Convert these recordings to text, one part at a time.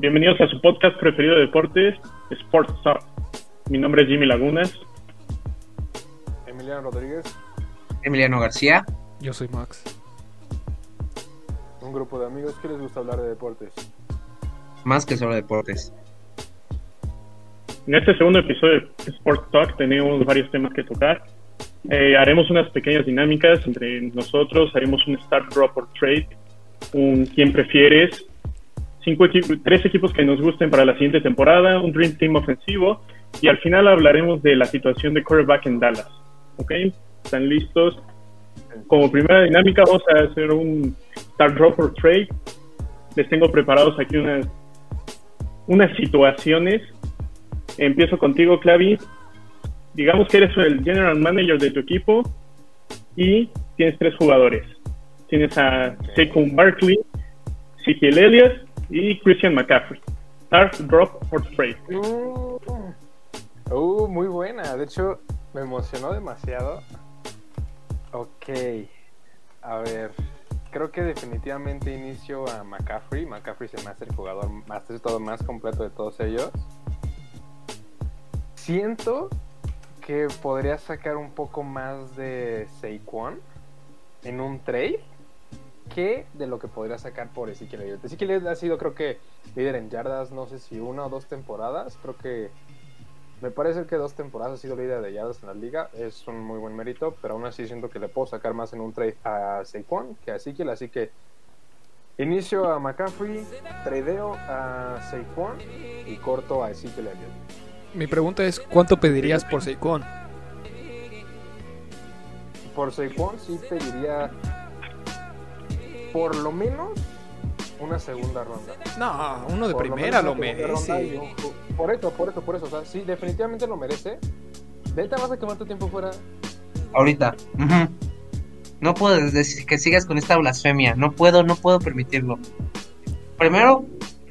Bienvenidos a su podcast preferido de deportes, Sports Talk. Mi nombre es Jimmy Lagunas. Emiliano Rodríguez. Emiliano García. Yo soy Max. Un grupo de amigos que les gusta hablar de deportes. Más que solo deportes. En este segundo episodio de Sports Talk tenemos varios temas que tocar. Eh, haremos unas pequeñas dinámicas entre nosotros, haremos un start drop or trade, un quién prefieres, cinco tres equipos que nos gusten para la siguiente temporada, un Dream Team ofensivo y al final hablaremos de la situación de quarterback en Dallas. ¿Ok? ¿Están listos? Como primera dinámica vamos a hacer un start drop or trade. Les tengo preparados aquí unas, unas situaciones. Empiezo contigo, Clavi digamos que eres el general manager de tu equipo y tienes tres jugadores. Tienes a Saquon Barkley, Ezekiel Elliott y Christian McCaffrey. Start, drop or trade. Uh, uh, muy buena. De hecho, me emocionó demasiado. Ok. A ver. Creo que definitivamente inicio a McCaffrey. McCaffrey se me hace el jugador más, todo más completo de todos ellos. Siento que podría sacar un poco más de Saquon en un trade que de lo que podría sacar por Ezequiel Elliott. Ezequiel ha sido creo que líder en yardas, no sé si una o dos temporadas, creo que me parece que dos temporadas ha sido líder de yardas en la liga, es un muy buen mérito, pero aún así siento que le puedo sacar más en un trade a Saquon que a Ezequiel, así que inicio a McCaffrey, tradeo a Saquon y corto a Ezekiel Elliott. Mi pregunta es, ¿cuánto pedirías por Saquon? Por Saquon sí pediría por lo menos una segunda ronda. No, uno de primera lo, merece. por eso, por eso, por eso. O sea, sí, definitivamente lo merece. Delta, ¿vas a quemar tu tiempo fuera? Ahorita. No puedo decir que sigas con esta blasfemia. No puedo, no puedo permitirlo. Primero,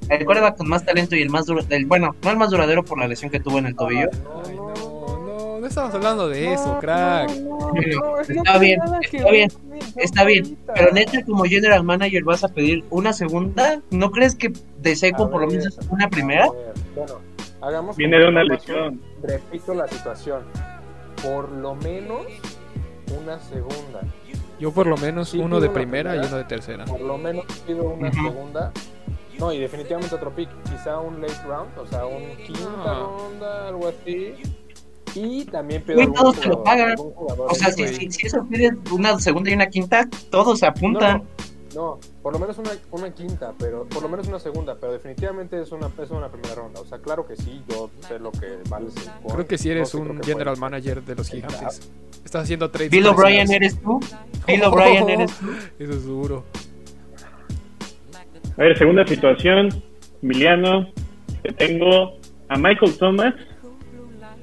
el quarterback con más talento y el más duro, bueno, no el más duradero por la lesión que tuvo en el tobillo. Ay, no, estamos hablando de eso, crack. está bien, está bien, está bien. Pero neta, como general manager, vas a pedir una segunda. ¿No crees que de seco por lo menos una primera? Bueno, hagamos. Viene de una lesión. Repito la situación. Por lo menos una segunda. Yo por lo menos uno de primera, y uno de tercera. Por lo menos pido una segunda no, y definitivamente otro pick. Quizá un late round, o sea, un quinta ah. ronda, algo así. Y también pido. Uy, todos se lo pagan. O sea, si, si, eso pide una segunda y una quinta, todos se apuntan. No, por lo menos una, una, quinta, pero por lo menos una segunda, pero definitivamente es una, es una primera ronda. O sea, claro que sí, yo sé lo que vale. Creo que si eres un general manager de los gigantes. Estás haciendo trades. Bill O'Brien eres tú. Bill O'Brien eres tú. Eso es duro. A ver, segunda situación, Emiliano, te tengo a Michael Thomas,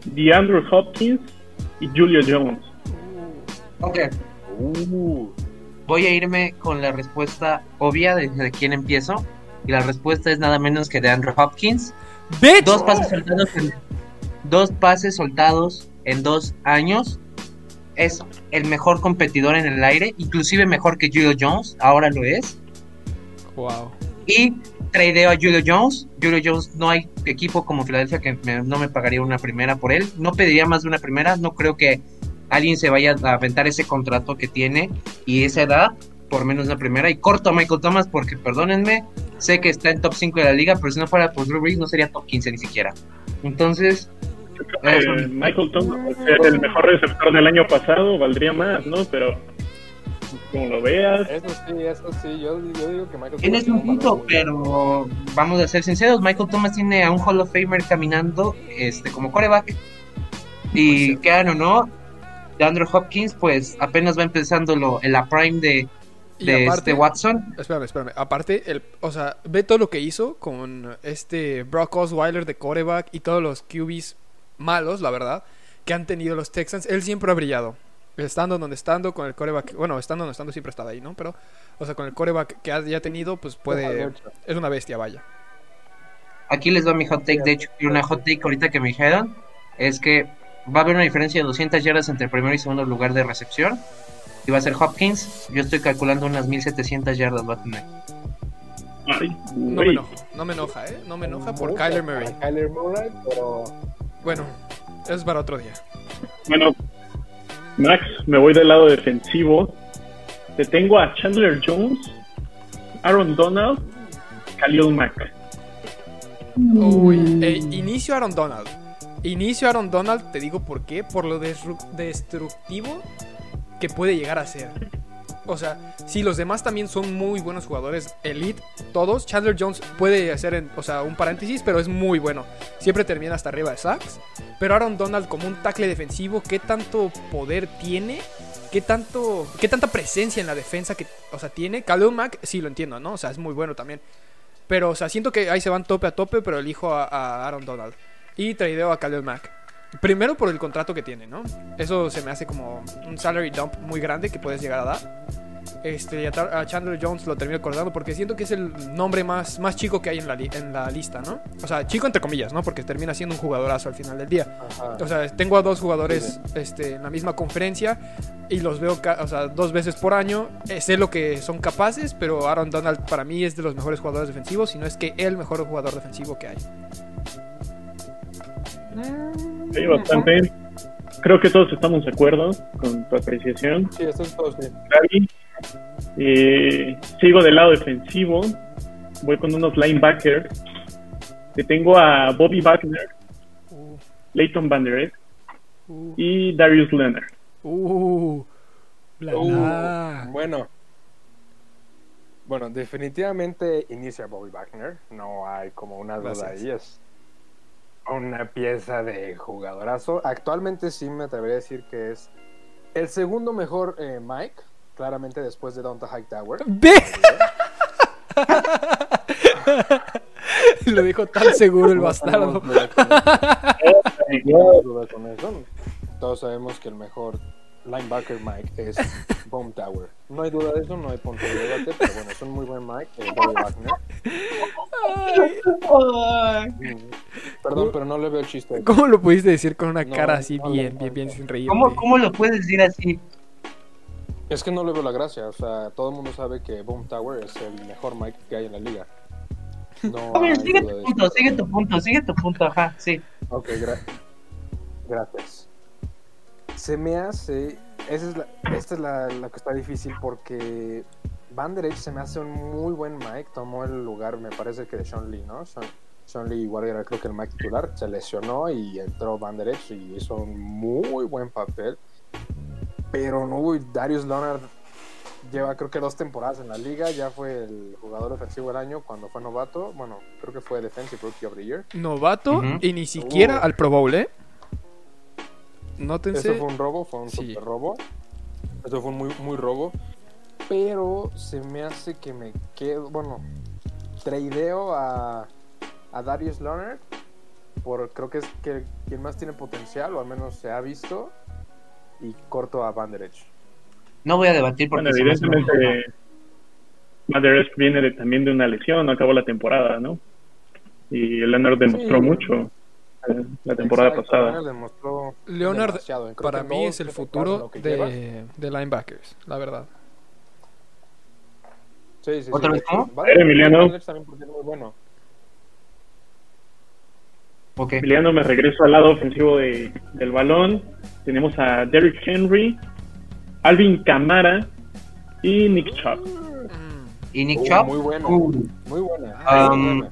DeAndre Hopkins y Julio Jones. Ok. Uh. Voy a irme con la respuesta obvia de, de, quién empiezo. Y la respuesta es nada menos que DeAndre Hopkins. Dos pases soltados en, dos pases soltados en dos años. Es el mejor competidor en el aire, inclusive mejor que Julio Jones, ahora lo es. Wow. Y tradeo a Julio Jones. Julio Jones no hay equipo como Filadelfia que no me pagaría una primera por él. No pediría más de una primera. No creo que alguien se vaya a aventar ese contrato que tiene y esa edad por menos una primera. Y corto a Michael Thomas porque, perdónenme, sé que está en top 5 de la liga, pero si no fuera por Drew Brees no sería top 15 ni siquiera. Entonces... Eh, Michael Thomas el mejor receptor del año pasado, valdría más, ¿no? Pero como lo veas. Eso sí, eso sí, yo, digo que Michael Tienes un punto, pero vamos a ser sinceros, Michael Thomas tiene a un Hall of Famer caminando este como coreback. Y quedan o no, de Andrew Hopkins, pues apenas va empezando lo, en la prime de, de este Watson. Espérame, espérame. Aparte, el, o sea, ve todo lo que hizo con este Brock Osweiler de coreback y todos los QBs malos, la verdad, que han tenido los Texans. Él siempre ha brillado estando donde estando, con el coreback, bueno, estando donde estando siempre estado ahí, ¿no? Pero, o sea, con el coreback que haya tenido, pues puede, es una bestia, vaya. Aquí les doy mi hot take, de hecho, y una hot take ahorita que me dijeron, es que va a haber una diferencia de 200 yardas entre el primer y segundo lugar de recepción, y va a ser Hopkins, yo estoy calculando unas 1700 yardas va a tener. Ay, No me enojo, no me enoja, ¿eh? No me enoja por Kyler Murray. Kyler Murray, pero Bueno, eso es para otro día. Bueno, Max, me voy del lado defensivo. Te tengo a Chandler Jones, Aaron Donald, Khalil Mack. Uy, eh, inicio Aaron Donald. Inicio Aaron Donald, te digo por qué, por lo destructivo que puede llegar a ser. O sea, si los demás también son muy buenos jugadores, elite, todos, Chandler Jones puede hacer, en- o sea, un paréntesis, pero es muy bueno. Siempre termina hasta arriba de sacks. Pero Aaron Donald como un tackle defensivo, ¿qué tanto poder tiene? ¿Qué tanto, qué tanta presencia en la defensa que, o sea, tiene? Khalil Mack, sí lo entiendo, ¿no? O sea, es muy bueno también. Pero, o sea, siento que ahí se van tope a tope, pero elijo a, a Aaron Donald. Y tradeo a Khalil Mack. Primero por el contrato que tiene, ¿no? Eso se me hace como un salary dump muy grande que puedes llegar a dar. Este, y a, Chandler Jones lo termino acordando porque siento que es el nombre más, más chico que hay en la, li- en la lista, ¿no? O sea, chico entre comillas, ¿no? Porque termina siendo un jugadorazo al final del día. ajá. O sea, tengo a dos jugadores este, en la misma conferencia y los veo o sea, dos veces por año. Eh, sé lo que son capaces, pero Aaron Donald para mí es de los mejores jugadores defensivos, si no es que el mejor jugador defensivo que hay. Sí, bastante. Creo que todos estamos de acuerdo con tu apreciación. Sí, esto es todo, sí. Gaby. Eh, sigo del lado defensivo. Voy con unos linebackers. Te tengo a Bobby Wagner, Uh, Leighton Van Der Esch uh, y Darius Leonard. uh, bla, Uh, bueno. Bueno, definitivamente inicia Bobby Wagner. No hay como una duda Gracias. ahí. Es una pieza de jugadorazo. Actualmente sí me atrevería a decir que es el segundo mejor eh, Mike. Claramente después de Donta Hightower. ¡Ve! Lo dijo tan seguro el bastardo. No. Todos sabemos que el mejor linebacker Mike es Bomb Tower. No hay duda de eso, no hay punto de debate, pero bueno, es un muy buen Mike, Bobby Wagner. Ay, Perdón, pero no le veo el chiste. ¿Cómo lo pudiste decir con una No, cara así no, bien, no, bien, bien sin reír? ¿Cómo, ¿Cómo lo puedes decir así? Es que no le veo la gracia, o sea, todo el mundo sabe que Boom Tower es el mejor Mike que hay en la liga. No A ver, sigue tu punto, sigue tu punto, sigue tu punto, ajá, sí. Ok, gra- gracias. Se me hace. Esa es la, esta es la, la que está difícil porque Van Der Esch se me hace un muy buen Mike. Tomó el lugar, me parece que de Sean Lee, ¿no? Sean, Sean Lee igual era creo que el Mike titular. Se lesionó y entró Van Der Esch y hizo un muy buen papel. Pero no, uy, Darius Leonard lleva creo que dos temporadas en la liga. Ya fue el jugador ofensivo del año cuando fue novato. Bueno, creo que fue Defensive Rookie of the Year. Novato y ni siquiera Uh. al Pro Bowl, ¿eh? Nótense. Eso fue un robo, fue un Sí. super robo. Eso fue un muy, muy robo. Pero se me hace que me quedo. Bueno, tradeo a, a Darius Leonard. Por, creo que es que quien más tiene potencial, o al menos se ha visto. Y corto a Van Der Esch. No voy a debatir porque Bueno, evidentemente, Van Der Esch viene de- también de una lesión, no acabó la temporada, ¿no? Y Leonard demostró Sí. mucho eh, la temporada Exacto, pasada. Leonard demostró Leonard. Creo para mí es el futuro de, de linebackers, la verdad. Sí, sí, sí, ¿Otra de vez Der- Emiliano. Van Der Esch también porque es muy bueno. Ok. Emiliano, me regreso al lado ofensivo de- del balón. Tenemos a Derrick Henry, Alvin Kamara y Nick Chubb. ¿Y Nick Uh, Chubb? muy bueno. Uh, Muy buena. Um,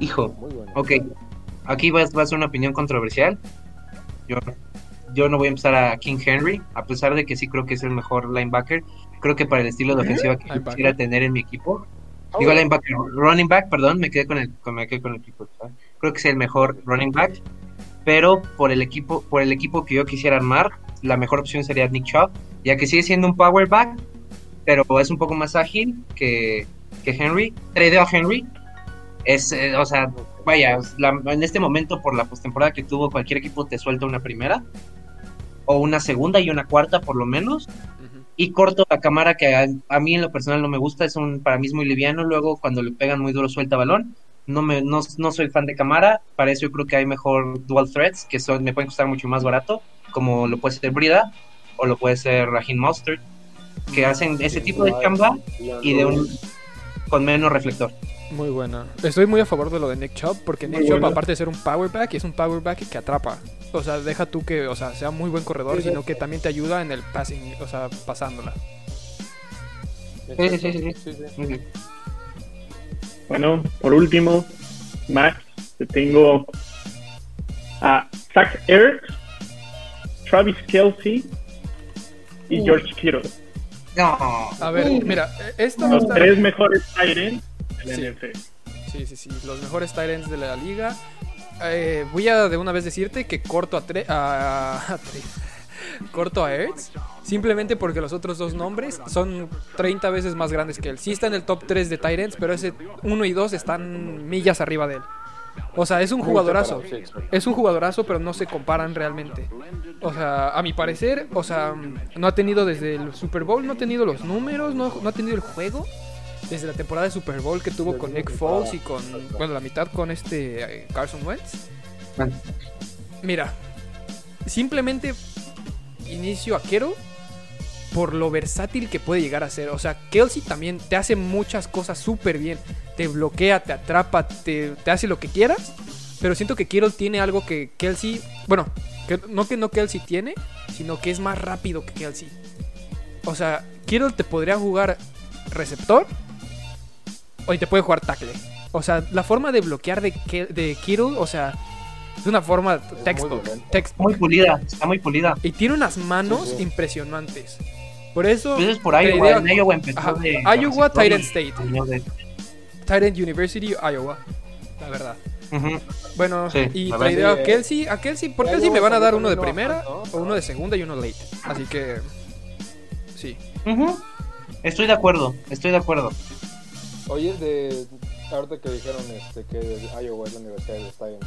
hijo, Muy buena. ok. Aquí va, va a ser una opinión controversial. Yo, yo no voy a empezar a King Henry, a pesar de que sí creo que es el mejor linebacker. Creo que para el estilo de ofensiva que Linebacker. quisiera tener en mi equipo, Oh, Digo linebacker, running back, perdón, me quedé con el, con, me quedé con el equipo. ¿sabes? Creo que es el mejor running back, pero por el equipo, por el equipo que yo quisiera armar, la mejor opción sería Nick Chubb, ya que sigue siendo un power back, pero es un poco más ágil que, que Henry. Tradeo a Henry. Es, eh, o sea, vaya, la- en este momento por la postemporada que tuvo, cualquier equipo te suelta una primera, o una segunda y una cuarta por lo menos. Y corto la cámara que a, a mí en lo personal no me gusta, es un para mí es muy liviano, luego cuando le pegan muy duro suelta balón. No me no, no soy fan de cámara, para eso yo creo que hay mejor dual threats que son me pueden costar mucho más barato, como lo puede ser Brida o lo puede ser Raheem Mustard, que hacen ese tipo de chamba y de un con menos reflector. Muy buena. Estoy muy a favor de lo de Nick Chubb, porque Nick Chubb, aparte de ser un power back, es un power back que atrapa. O sea, deja tú que, o sea, sea muy buen corredor, sino que también te ayuda en el passing, o sea, pasándola. Sí, sí, sí, sí. sí, sí. Ujú. Bueno, por último, Max, te tengo a Zach Ertz, Travis Kelsey y George Kittle. No. A ver, mira, esta no Los está... tres mejores Tyrants la Sí. NFL. Sí, sí, sí, los mejores Tyrants de la liga. Eh, voy a de una vez decirte que corto a, tre a, a Tre- corto a Ertz simplemente porque los otros dos nombres son 30 veces más grandes que él. Sí está en el top 3 de Tyrants, pero ese 1 y 2 están millas arriba de él. O sea, es un jugadorazo. Es un jugadorazo, pero no se comparan realmente. O sea, a mi parecer, o sea, no ha tenido desde el Super Bowl, no ha tenido los números, no, no ha tenido el juego. Desde la temporada de Super Bowl que tuvo con Nick Foles y con, bueno, la mitad con este eh, Carson Wentz. Bueno. Mira, simplemente inicio a Kero por lo versátil que puede llegar a ser. O sea, Kelsey también te hace muchas cosas súper bien. Te bloquea, te atrapa, te, te hace lo que quieras. Pero siento que Kittle tiene algo que Kelsey. Bueno, que, no que no Kelsey tiene, sino que es más rápido que Kelsey. O sea, Kittle te podría jugar receptor o y te puede jugar tackle. O sea, la forma de bloquear de, Ke- de Kittle, o sea, es una forma muy textbook. textbook. Muy pulida, está muy pulida. Y tiene unas manos Sí, sí. impresionantes. Por eso. Entonces por te Iowa, en Iowa empezó Ajá, de... Iowa, y State. de- Tyrant University, Iowa. La verdad. Bueno, Sí, y verdad a. Kelsey. A Kelsey, por Kelsey me van a dar uno de primera, o uno de segunda y uno late. Así que. Sí. Ujú. Estoy de acuerdo, estoy de acuerdo. Oye, de ahorita que dijeron este, que Iowa es la universidad de Stein,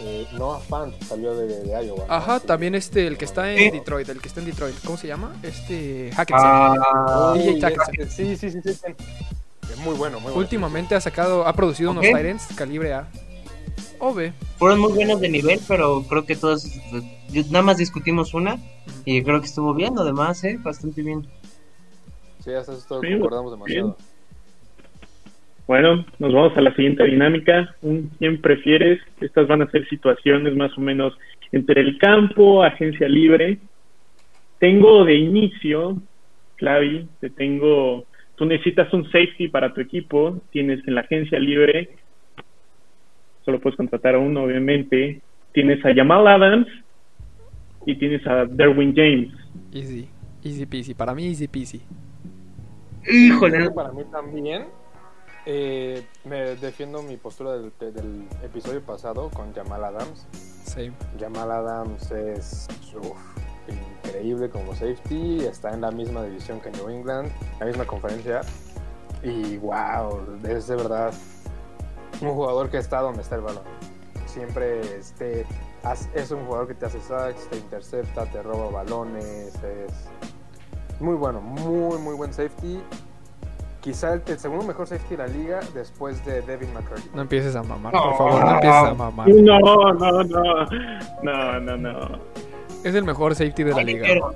eh, Noah Fant salió de, de Iowa. ¿no? Ajá, Sí. también este, el que está en Sí. Detroit. El que está en Detroit. ¿Cómo se llama? Este. Hackensack. Ah, DJ este, sí, sí, sí, sí, sí. Es muy bueno, muy bueno. Últimamente ha sacado, ha producido Ok. unos Tyrants calibre A. O B. fueron muy buenos de nivel, pero creo que todos... yo- Nada más discutimos una y creo que estuvo bien, lo demás, ¿eh? Bastante bien. Sí, hasta eso Sí, concordamos demasiado. Bueno, nos vamos a la siguiente dinámica. Un quién prefieres. Estas van a ser situaciones más o menos entre el campo, agencia libre. Tengo de inicio, Clavi, te tengo. Tú necesitas un safety para tu equipo. Tienes en la agencia libre. Solo puedes contratar a uno, obviamente. Tienes a Jamal Adams y tienes a Derwin James. Easy. Easy peasy. Para mí, easy peasy. Híjole, que Para mí también, eh, me defiendo mi postura del, del episodio pasado con Jamal Adams. Same. Jamal Adams es uf, increíble como safety, está en la misma división que New England, la misma conferencia. Y wow, es de verdad un jugador que está donde está el balón. Siempre este, es un jugador que te hace sacks, te intercepta, te roba balones. Es muy bueno, muy, muy buen safety. Quizá el, el segundo mejor safety de la liga después de Devin McCurdy. No empieces a mamar, por favor, no empieces a mamar. No, no, no. No, no, no. Es el mejor safety de la ahí liga. difiero,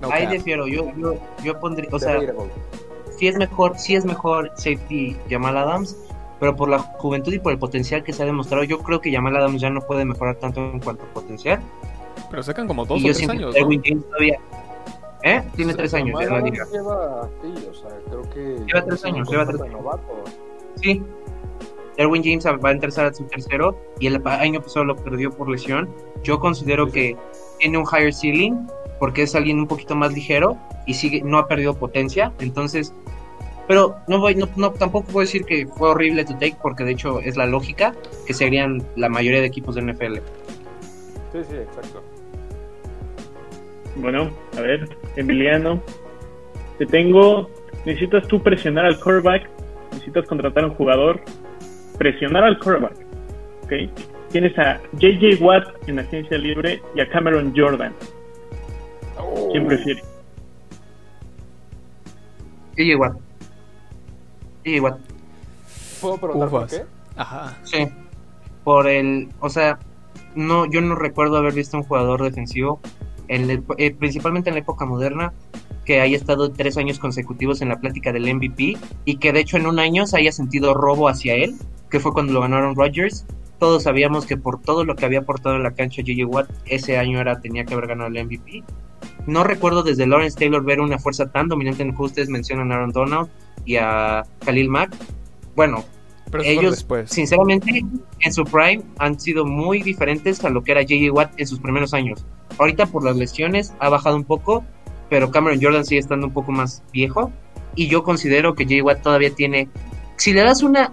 No ahí difiero. Yo, yo, yo pondría, o sea, sí es mejor, sí es mejor safety Jamal Adams, pero por la juventud y por el potencial que se ha demostrado, yo creo que Jamal Adams ya no puede mejorar tanto en cuanto a potencial. Pero sacan como dos y o yo tres años. ¿no? James todavía. ¿Eh? Tiene tres años Jamal en la Adams liga. Lleva, sí, o sea, creo que. Lleva tres años, lleva tres años. Novato. Sí. Derwin James va a entrar a su tercero y el año pasado lo perdió por lesión. Yo considero Sí, sí. que tiene un higher ceiling porque es alguien un poquito más ligero y sigue no ha perdido potencia. Entonces, pero no voy, no, no- tampoco puedo decir que fue horrible to take porque de hecho es la lógica que serían la mayoría de equipos de NFL. Sí, sí, exacto. Bueno, a ver, Emiliano, te tengo, necesitas tú presionar al quarterback, necesitas contratar a un jugador, presionar al quarterback, ¿ok? Tienes a JJ Watt en agencia libre y a Cameron Jordan. ¿Quién prefiere? Y igual. Y igual. ¿Puedo preguntar por qué? Ajá. Sí. Por el, o sea, no, yo no recuerdo haber visto un jugador defensivo, eh, principalmente en la época moderna, que haya estado tres años consecutivos en la plática del MVP y que de hecho en un año se haya sentido robo hacia él, que fue cuando lo ganaron Rodgers. Todos sabíamos que por todo lo que había aportado en la cancha JJ Watt, ese año era tenía que haber ganado el MVP. No recuerdo desde Lawrence Taylor ver una fuerza tan dominante en el mencionan a Aaron Donald y a Khalil Mack. Bueno, Pero ellos, después. sinceramente, en su prime han sido muy diferentes a lo que era JJ Watt en sus primeros años. Ahorita por las lesiones ha bajado un poco, pero Cameron Jordan sigue estando un poco más viejo. Y yo considero que JJ Watt todavía tiene. Si le das una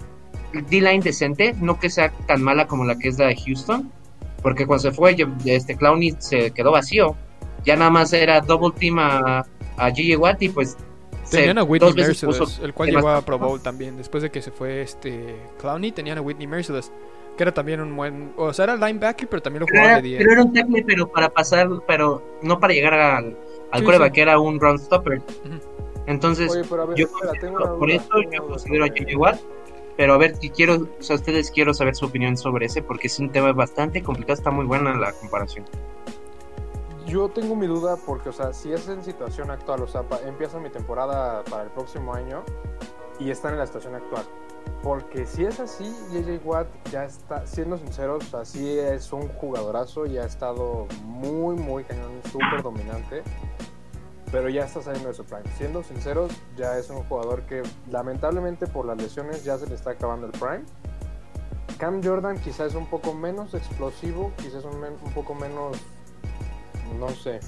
D-line decente, no que sea tan mala como la que es la de Houston, porque cuando se fue, este Clowney se quedó vacío. Ya nada más era double team a, a JJ Watt y pues. Tenían a Whitney Merciless, el cual llegó a Pro Bowl también. Después de que se fue este Clowney, tenían a Whitney Merciless, que era también un buen. O sea, era linebacker, pero también lo jugaba era, de 10. pero era un tackle, pero para pasar, pero no para llegar al, al Sí, coreback, sí. que era un run stopper. Entonces, Oye, pero a ver, yo espera, tengo una considero- por duda, eso tengo yo considero a JJ Watt. Pero a ver, si quiero, o sea, ustedes quiero saber su opinión sobre ese, porque es un tema bastante complicado, está muy buena la comparación. Yo tengo mi duda porque, o sea, si es en situación actual, o sea, empieza mi temporada para el próximo año y están en la situación actual. Porque si es así, JJ Watt ya está, siendo sinceros, o sea, sí es un jugadorazo, ya ha estado muy, muy cañón, súper dominante, pero ya está saliendo de su prime. Siendo sinceros, ya es un jugador que lamentablemente por las lesiones ya se le está acabando el prime. Cam Jordan quizás es un poco menos explosivo, quizás un, un poco menos no sé.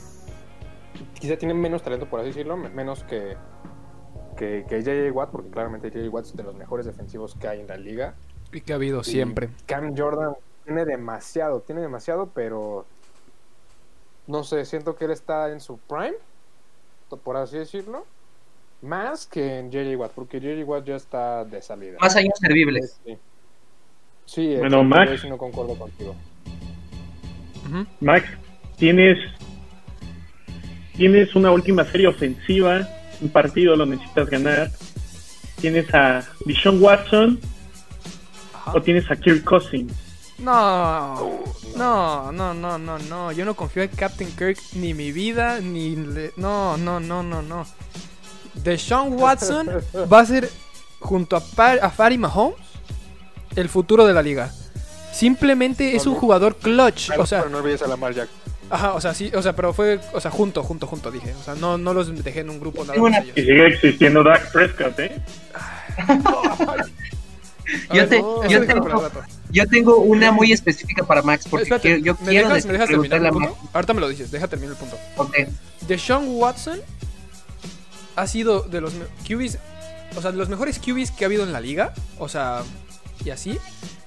Quizá tiene menos talento, por así decirlo, me- menos que, que, que JJ Watt, porque claramente JJ Watt es de los mejores defensivos que hay en la liga. Y que ha habido Y siempre. Cam Jordan tiene demasiado, tiene demasiado, pero no sé, siento que él está en su prime, por así decirlo, más que en JJ Watt, porque JJ Watt ya está de salida. Más años servibles. Sí, sí Bueno, Max. yo sí no concuerdo contigo. Max, tienes, tienes una última serie ofensiva, un partido lo necesitas ganar. Tienes a Deshaun Watson Ajá. o tienes a Kirk Cousins. No, no, no, no, no, no. Yo no confío en Captain Kirk ni mi vida, ni. le- No, no, no, no, no. Deshaun Watson va a ser, junto a, Par- a Fari Mahomes, el futuro de la liga. Simplemente es un jugador clutch. O sea, no olvides a Lamar Jack. Ajá, o sea, sí, o sea, pero fue, o sea, junto, junto, junto, dije. O sea, no, no los dejé en un grupo nada más ellos. sigue existiendo Dak Prescott, ¿eh? Yo ver, te- yo tengo-. Yo tengo una muy específica para Max, porque Espérate, quiero- yo ¿me quiero dejas, me dejas terminar preguntarle el a punto? Max. Ahorita me lo dices, deja terminar el punto. Ok. Deshaun Watson ha sido de los QBs, o sea, de los mejores QBs que ha habido en la liga, o sea, y así,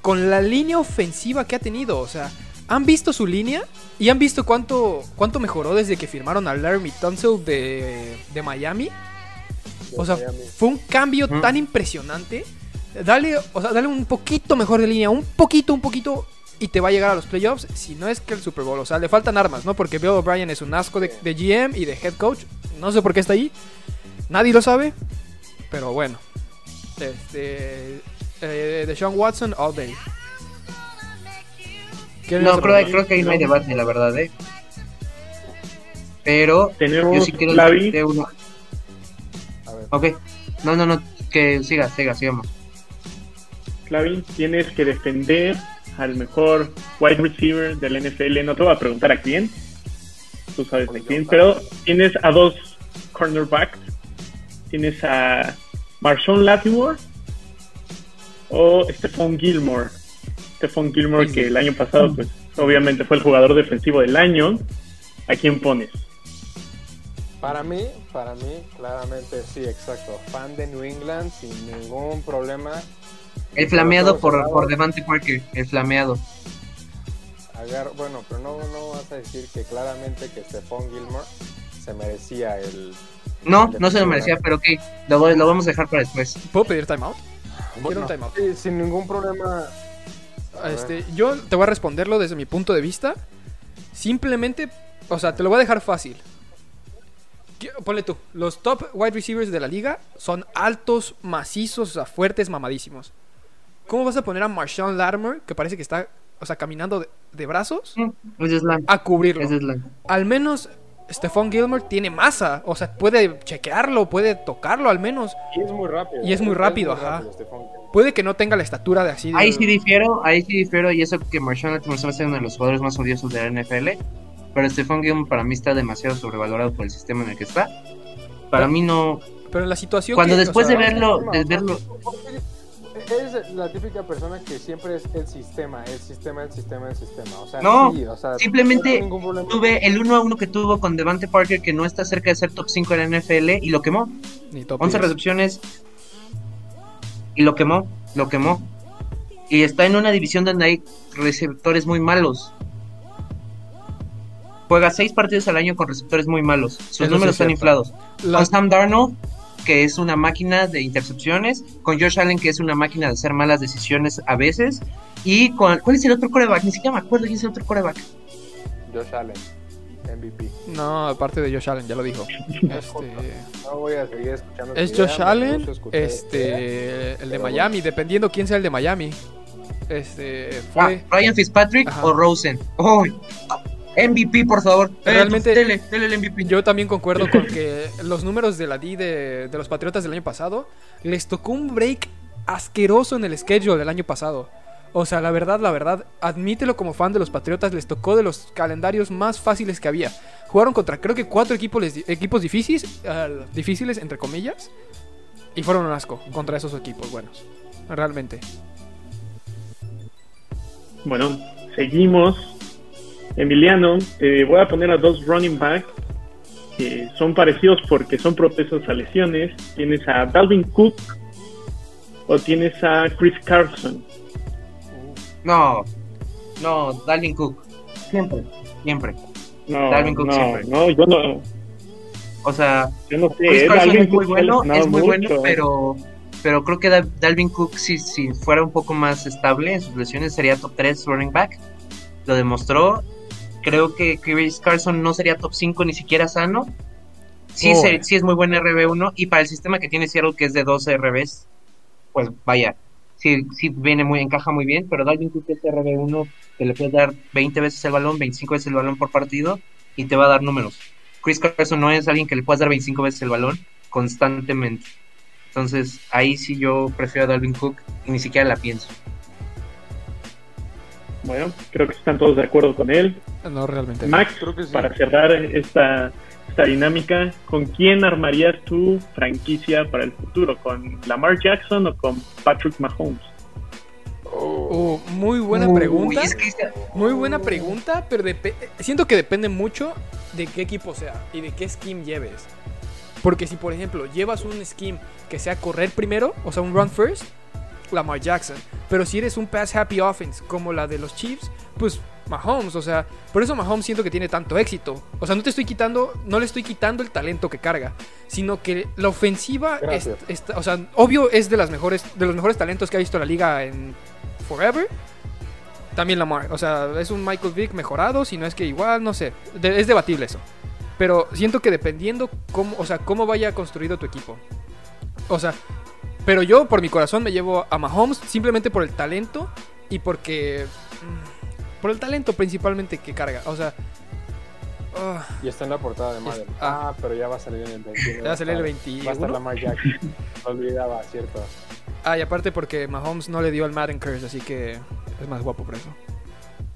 con la línea ofensiva que ha tenido, o sea, han visto su línea y han visto cuánto, cuánto mejoró desde que firmaron a Laramie Tunsil de, de Miami. O sea, Miami. fue un cambio Ujú. tan impresionante. Dale, o sea, dale un poquito mejor de línea, un poquito, un poquito, y te va a llegar a los playoffs, si no es que el Super Bowl. O sea, le faltan armas, ¿no? Porque Bill O'Brien es un asco de, de GM y de head coach. No sé por qué está ahí. Nadie lo sabe. Pero bueno. Este. Eh, de Sean Watson, all day. ¿Qué No, creo, creo que ahí no hay debate, la verdad, ¿eh? Pero Tenemos yo sí quiero decirte uno. A ver. Ok. No, no, no. Que siga, siga, sigamos. Clavin, tienes que defender al mejor wide receiver del NFL. No te voy a preguntar a quién, tú sabes de quién, pero tienes a dos cornerbacks. Tienes a Marshawn Latimore o Stephon Gilmore. Stephon Gilmore, que el año pasado, pues obviamente fue el jugador defensivo del año. ¿A quién pones? Para mí, para mí, claramente sí, exacto. Fan de New England sin ningún problema. El flameado por, por. Devante Parker. El flameado. Agar- bueno, pero no, no vas a decir que claramente que Stephon Gilmore se merecía el. No, no se lo merecía, pero ok. Lo, voy- lo vamos a dejar para después. ¿Puedo pedir timeout? Quiero Bueno, un timeout. sí, sin ningún problema. Este, yo te voy a responderlo desde mi punto de vista. Simplemente, o sea, te lo voy a dejar fácil. Ponle tú, los top wide receivers de la liga son altos, macizos, o sea, fuertes, mamadísimos. ¿Cómo vas a poner a Marshawn Latimer, que parece que está, o sea, caminando de, de brazos, Mm, Es a cubrirlo? Es. Al menos Stephon Gilmore tiene masa. O sea, puede chequearlo, puede tocarlo al menos. Y es muy rápido. Y es muy rápido, ajá. Puede que no tenga la estatura de así. de- Ahí sí difiero, ahí sí difiero, y eso que Marshawn Lattimore se me hace uno de los jugadores más odiosos de la NFL. Pero Stephon Gilmore para mí está demasiado sobrevalorado por el sistema en el que está. Para mí no. Pero la situación Cuando que- o después sea, de verlo, de verlo, Es la típica persona que siempre es el sistema, el sistema, el sistema, el sistema. O sea, No, sí, o sea, simplemente no tuve el 1 a 1 que tuvo con Devante Parker, que no está cerca de ser top 5 en la NFL, y lo quemó. ni top 11 10. recepciones y lo quemó, lo quemó. Y está en una división donde hay receptores muy malos. Juega 6 partidos al año con receptores muy malos. Sus Eso números es están inflados. La- Con Sam Darnold, que es una máquina de intercepciones. Con Josh Allen, que es una máquina de hacer malas decisiones a veces. Y con. ¿Cuál es el otro coreback? Ni siquiera me acuerdo quién es el otro coreback. Josh Allen, MVP. No, aparte de Josh Allen, ya lo dijo. Este, No voy a seguir escuchando. es idea, Josh Allen, este, el de Miami, dependiendo quién sea el de Miami. Este, Ah, fue. Ryan Fitzpatrick Ajá. o Rosen. ¡Uy! MVP, por favor. Realmente- Dele, dele el MVP. Yo también concuerdo con que los números de la D de, de los Patriotas del año pasado les tocó un break asqueroso en el schedule del año pasado. O sea, la verdad, la verdad, admítelo como fan de los Patriotas, les tocó de los calendarios más fáciles que había. Jugaron contra creo que cuatro equipos, equipos difíciles, difíciles, entre comillas, y fueron un asco contra esos equipos buenos. Realmente. Bueno, seguimos. Emiliano, te voy a poner a dos running back que son parecidos porque son propensos a lesiones. Tienes a Dalvin Cook o tienes a Chris Carson. No, no, Dalvin Cook. Siempre, siempre. No, Dalvin Cook no, siempre. no, yo no, O sea, yo no sé. Chris eh, Carson es muy bueno, es muy bueno, mucho. pero, pero creo que Dal- Dalvin Cook, si, si fuera un poco más estable en sus lesiones, sería top 3 running back. Lo demostró. Creo que Chris Carson no sería top 5 ni siquiera sano. Sí, Oh. se- sí es muy buen RB1 y para el sistema que tiene Seattle, que es de 12 RBs, pues vaya, sí, sí viene muy, encaja muy bien, pero Dalvin Cook es RB1 que le puede dar 20 veces el balón, 25 veces el balón por partido y te va a dar números. Chris Carson no es alguien que le puedas dar 25 veces el balón constantemente. Entonces ahí sí yo prefiero a Dalvin Cook y ni siquiera la pienso. Bueno, creo que están todos de acuerdo con él. No, realmente. Max, Creo que sí. para cerrar esta, esta dinámica, ¿con quién armarías tu franquicia para el futuro? ¿Con Lamar Jackson o con Patrick Mahomes? Uh, muy buena pregunta. es que esa- Muy buena pregunta, pero depe- siento que depende mucho de qué equipo sea y de qué scheme lleves. Porque si, por ejemplo, llevas un scheme que sea correr primero, o sea, un run first, Lamar Jackson. Pero si eres un pass happy offense como la de los Chiefs, pues Mahomes, o sea, por eso Mahomes siento que tiene tanto éxito. O sea, no te estoy quitando, no le estoy quitando el talento que carga, sino que la ofensiva, es, o sea, obvio es de las mejores, de los mejores talentos que ha visto la liga en forever. También Lamar, o sea, es un Michael Vick mejorado, si no es que igual, no sé, de- es debatible eso. Pero siento que dependiendo cómo, o sea, cómo vaya construido tu equipo. O sea, pero yo por mi corazón me llevo a Mahomes simplemente por el talento y porque mm, por el talento principalmente que carga, o sea, ah, Y está en la portada de Madden. Ah. Ah, pero ya va a salir en el 21. Ya va a salir el estar- Va a 21. estar Lamar Jackson. Lo olvidaba, cierto. ah, y aparte porque Mahomes no le dio el Madden Curse, así que es más guapo por eso.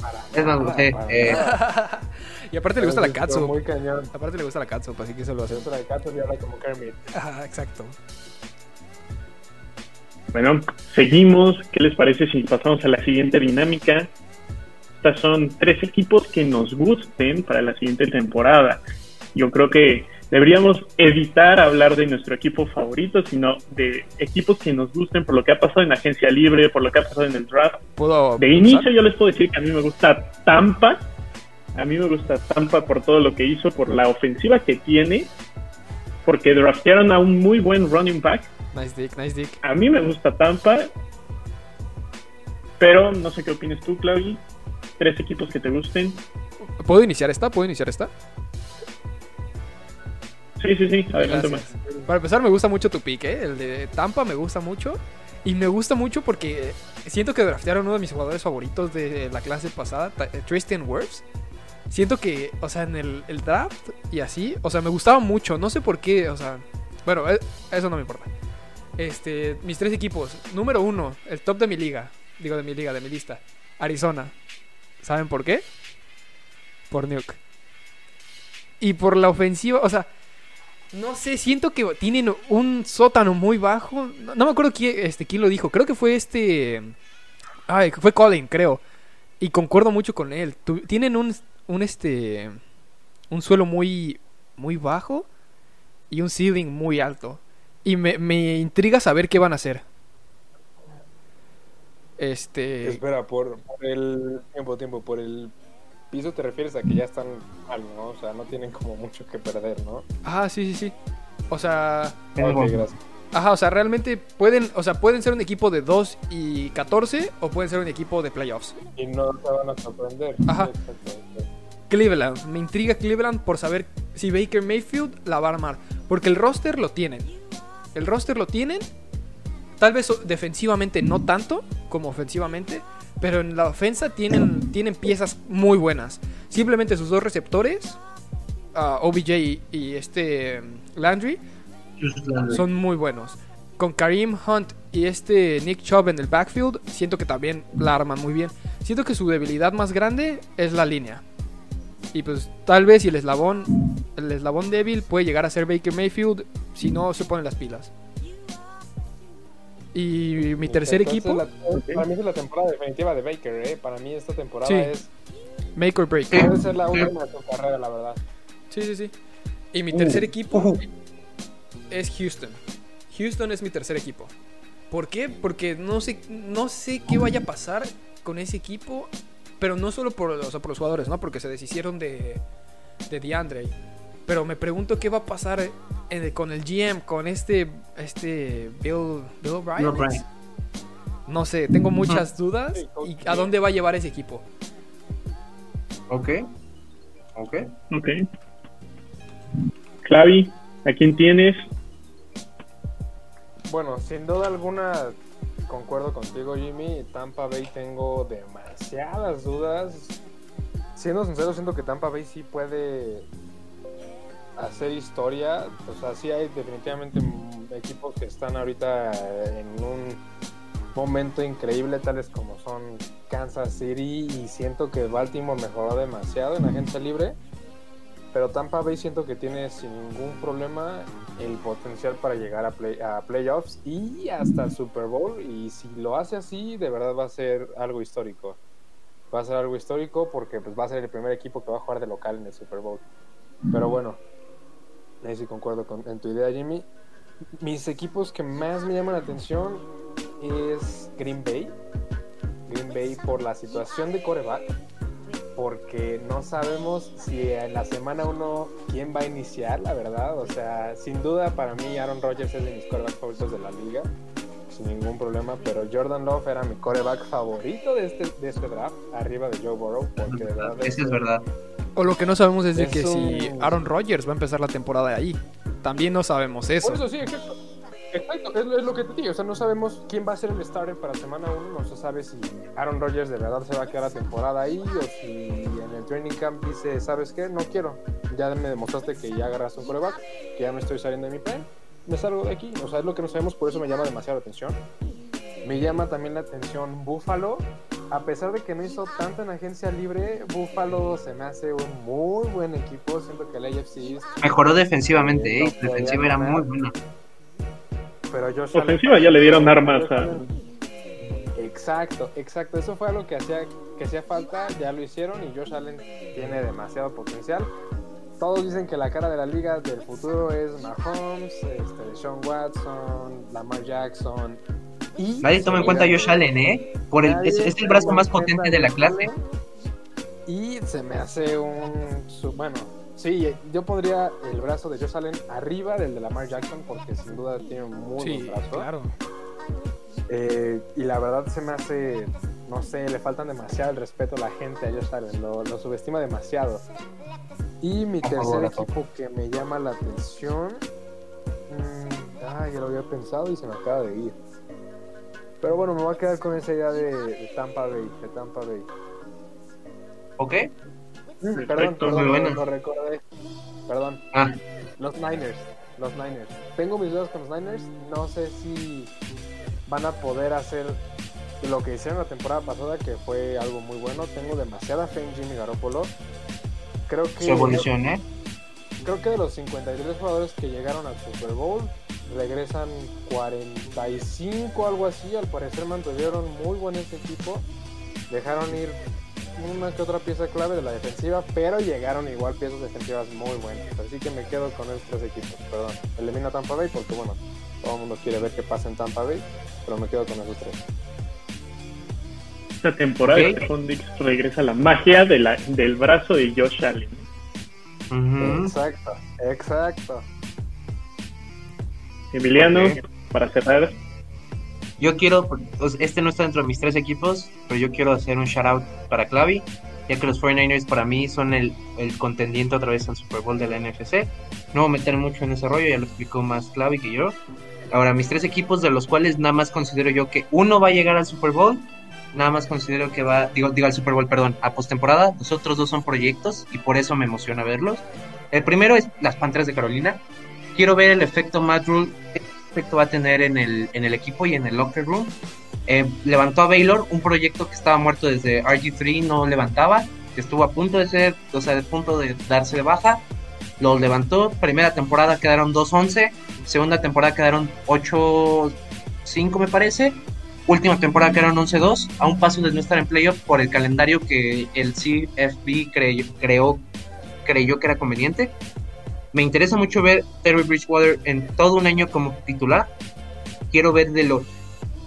Para Es más, eh, eh, nada. Y aparte le gusta la catsup. Muy cañón. Aparte le gusta la catsup, así que se lo hace. usa la Cato y habla como Kermit. Ajá, exacto. Bueno, seguimos. ¿Qué les parece si pasamos a la siguiente dinámica? Estas son tres equipos que nos gusten para la siguiente temporada. Yo creo que deberíamos evitar hablar de nuestro equipo favorito, sino de equipos que nos gusten por lo que ha pasado en la agencia libre, por lo que ha pasado en el draft. ¿Puedo De inicio yo les puedo decir que a mí me gusta Tampa. A mí me gusta Tampa por todo lo que hizo, por la ofensiva que tiene, porque draftearon a un muy buen running back. Nice dick, nice dick. A mí me gusta Tampa, pero no sé qué opinas tú, Claudia. Tres equipos que te gusten. ¿Puedo iniciar esta? ¿Puedo iniciar esta? Sí, sí, sí, adelante más. Para empezar, me gusta mucho tu pick, ¿eh? El de Tampa me gusta mucho. Y me gusta mucho porque siento que draftearon uno de mis jugadores favoritos de la clase pasada, eh, Tristan Wirfs. Siento que, o sea, en el, el draft y así, o sea, me gustaba mucho. No sé por qué, o sea, bueno, e- eso no me importa. Este, mis tres equipos. Número uno, el top de mi liga. Digo, de mi liga, de mi lista. Arizona. ¿Saben por qué? Por Nuke. Y por la ofensiva, o sea, no sé, siento que tienen un sótano muy bajo. No, me acuerdo quién, este, quién lo dijo. Creo que fue este. Ay, fue Colin, creo. Y concuerdo mucho con él. Tienen un, un este. Un suelo muy. Muy bajo. Y un ceiling muy alto. Y me, me intriga saber qué van a hacer. Este. Espera, por, por el tiempo, tiempo, por el piso te refieres a que ya están mal, ¿no? O sea, no tienen como mucho que perder, ¿no? Ah, sí, sí, sí. O sea. Es Ok, bueno. gracias. Ajá, o sea, realmente pueden, o sea, pueden ser un equipo de 2 y 14 o pueden ser un equipo de playoffs. Y no te van a sorprender. Ajá. Cleveland, me intriga Cleveland por saber si Baker Mayfield la va a armar, porque el roster lo tienen. El roster lo tienen. Tal vez defensivamente no tanto como ofensivamente, pero en la ofensa tienen, tienen piezas muy buenas. Simplemente sus dos receptores, ah, OBJ y, y este Landry, son muy buenos. Con Kareem Hunt y este Nick Chubb en el backfield, siento que también la arman muy bien. Siento que su debilidad más grande es la línea. Y pues tal vez si el eslabón, el eslabón débil puede llegar a ser Baker Mayfield si no se ponen las pilas. Y mi tercer Entonces, equipo, la- Para mí es la temporada definitiva de Baker, ¿eh? Para mí esta temporada Sí. es. make or break. Sí. Puede ser la Sí. última de su carrera, la verdad. Sí, sí, sí. Y mi tercer Uh, equipo uh. es Houston. Houston es mi tercer equipo. ¿Por qué? Porque no sé, no sé qué vaya a pasar con ese equipo, pero no solo por, o sea, por los jugadores, ¿no? Porque se deshicieron de, de DeAndre. Pero me pregunto qué va a pasar en- con el GM, con este, este Bill, Bill O'Brien. No sé, tengo muchas dudas. ¿Y a dónde va a llevar ese equipo? Ok. Ok. Ok. Clavi, ¿a quién tienes? Bueno, sin duda alguna concuerdo contigo, Jimmy. Tampa Bay tengo demasiadas dudas. Siendo sincero, siento que Tampa Bay sí puede hacer historia. O sea, sí hay definitivamente equipos que están ahorita en un momento increíble, tales como son Kansas City. Y siento que Baltimore mejoró demasiado en agencia libre. Pero Tampa Bay siento que tiene sin ningún problema el potencial para llegar a, play- a playoffs y hasta Super Bowl. Y si lo hace así, de verdad va a ser algo histórico. Va a ser algo histórico porque pues, va a ser el primer equipo que va a jugar de local en el Super Bowl. Pero bueno, ahí sí concuerdo con, en tu idea, Jimmy. Mis equipos que más me llaman la atención es Green Bay. Green Bay por la situación de coreback porque no sabemos si en la semana 1 quién va a iniciar, la verdad. O sea, sin duda para mí Aaron Rodgers es de mis corebacks favoritos de la liga, sin ningún problema. Pero Jordan Love era mi coreback favorito de este, de este draft, arriba de Joe Burrow, porque de verdad Eso es verdad. O lo que no sabemos es de que si Aaron Rodgers va a empezar la temporada ahí. También no sabemos eso. Por eso sí, exacto. Exacto, es, lo- es lo que te digo. O sea, no sabemos quién va a ser el starter para semana 1. No se sabe si Aaron Rodgers de verdad se va a quedar la temporada ahí o si en el training camp dice, ¿sabes qué? No quiero. Ya me demostraste que ya agarraste un coreback, que ya me estoy saliendo de mi plan. Me salgo de aquí. O sea, es lo que no sabemos, por eso me llama demasiado la atención. Me llama también la atención Buffalo. A pesar de que no hizo tanto en agencia libre, Buffalo se me hace un muy buen equipo. Siento que el AFC Mejoró defensivamente, ¿eh? Defensiva era muy buena. pero Josh Allen- Ofensiva ya le dieron armas a... Exacto, exacto. Eso fue algo que hacía, que hacía falta, ya lo hicieron y Josh Allen tiene demasiado potencial. Todos dicen que la cara de la liga del futuro es Mahomes, este, Sean Watson, Lamar Jackson. Y Nadie toma en cuenta a Josh Allen, ¿eh? Por el, es, es el brazo más potente de la clase. Y se me hace un. bueno, sí, yo pondría el brazo de Josh Allen arriba del de Lamar Jackson porque sin duda tiene un muy Sí, buen brazo. claro. Eh, y la verdad se me hace, no sé, le faltan demasiado el respeto a la gente a Josh Allen, lo, lo subestima demasiado. Y mi tercer favor, equipo que me llama la atención, mm, ay, ya lo había pensado y se me acaba de ir. Pero bueno, me voy a quedar con esa idea de, de Tampa Bay, de Tampa Bay. ¿Ok? Perdón, Perfecto, perdón, muy lo- buenas. lo recordé. Perdón. Ah, Los Niners. Los Niners. Tengo mis dudas con los Niners. No sé si van a poder hacer lo que hicieron la temporada pasada, que fue algo muy bueno. Tengo demasiada fe en Jimmy Garoppolo. Creo que su evolución, ¿eh? creo que de los 53 jugadores que llegaron al Super Bowl, regresan 45, algo así. Al parecer mantuvieron muy buen ese equipo. Dejaron ir una que otra pieza clave de la defensiva, pero llegaron igual piezas defensivas muy buenas. Así que me quedo con esos tres equipos. Perdón, elimino a Tampa Bay porque, bueno, todo el mundo quiere ver qué pasa en Tampa Bay, pero me quedo con esos tres. Esta temporada. Stephon Dix regresa la magia de la, del brazo de Josh Allen. Exacto, exacto. Emiliano, Ok. para cerrar, Yo quiero, pues, este no está dentro de mis tres equipos, pero yo quiero hacer un shout out para Clavi, ya que los 49ers para mí son el, el contendiente otra vez al Super Bowl de la NFC. No voy a meter mucho en ese rollo, ya lo explicó más Clavi que yo. Ahora, mis tres equipos, de los cuales nada más considero yo que uno va a llegar al Super Bowl, nada más considero que va, digo, digo al Super Bowl, perdón, a postemporada. Los otros dos son proyectos y por eso me emociona verlos. El primero es las Panteras de Carolina. Quiero ver el efecto Matt Rule, qué efecto va a tener en el, en el equipo y en el locker room. Eh, levantó a Baylor, un proyecto que estaba muerto desde RG3, no levantaba, que estuvo a punto de ser, o sea, a punto de darse de baja. Lo levantó, primera temporada quedaron 2-11, segunda temporada quedaron 8-5 me parece, última temporada quedaron 11-2, a un paso de no estar en playoff por el calendario que el CFB creyó, creó, creyó que era conveniente. Me interesa mucho ver Terry Bridgewater en todo un año como titular. Quiero ver de lo...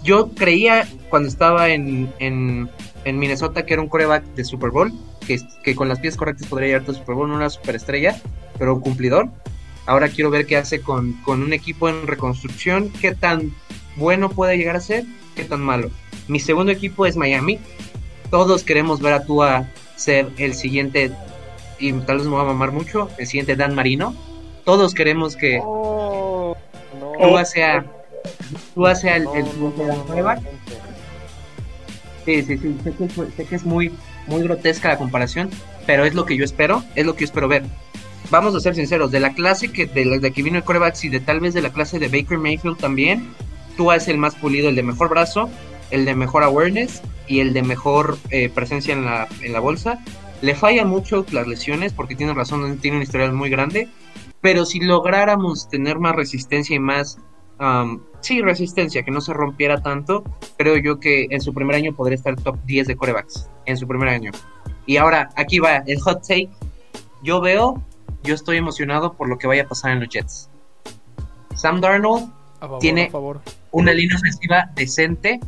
Yo creía cuando estaba en, en, en Minnesota que era un coreback de Super Bowl, que, que con las piezas correctas podría llegar a Super Bowl, una superestrella, pero un cumplidor. Ahora quiero ver qué hace con, con un equipo en reconstrucción, qué tan bueno puede llegar a ser, qué tan malo. Mi segundo equipo es Miami. Todos queremos ver a Tua ser el siguiente, y tal vez me va a mamar mucho, el siguiente Dan Marino. Todos queremos que Oh, no. Tua sea, Tua sea el, siguiente Dan gente. Sí, sí, sí, sé que, sé que es muy, muy grotesca la comparación, pero es lo que yo espero, es lo que yo espero ver. Vamos a ser sinceros, de la clase que de, la- de que vino el coreback y de tal vez de la clase de Baker Mayfield también, tú es el más pulido, el de mejor brazo, el de mejor awareness y el de mejor eh, presencia en la, en la bolsa. Le falla mucho las lesiones porque tiene razón, tiene un historial muy grande, pero si lográramos tener más resistencia y más, um, sí, resistencia, que no se rompiera tanto, creo yo que en su primer año podría estar top 10 de corebacks, en su primer año. Y ahora, aquí va el hot take. Yo veo, yo estoy emocionado por lo que vaya a pasar en los Jets. Sam Darnold, favor, Tiene- favor. una línea ofensiva decente,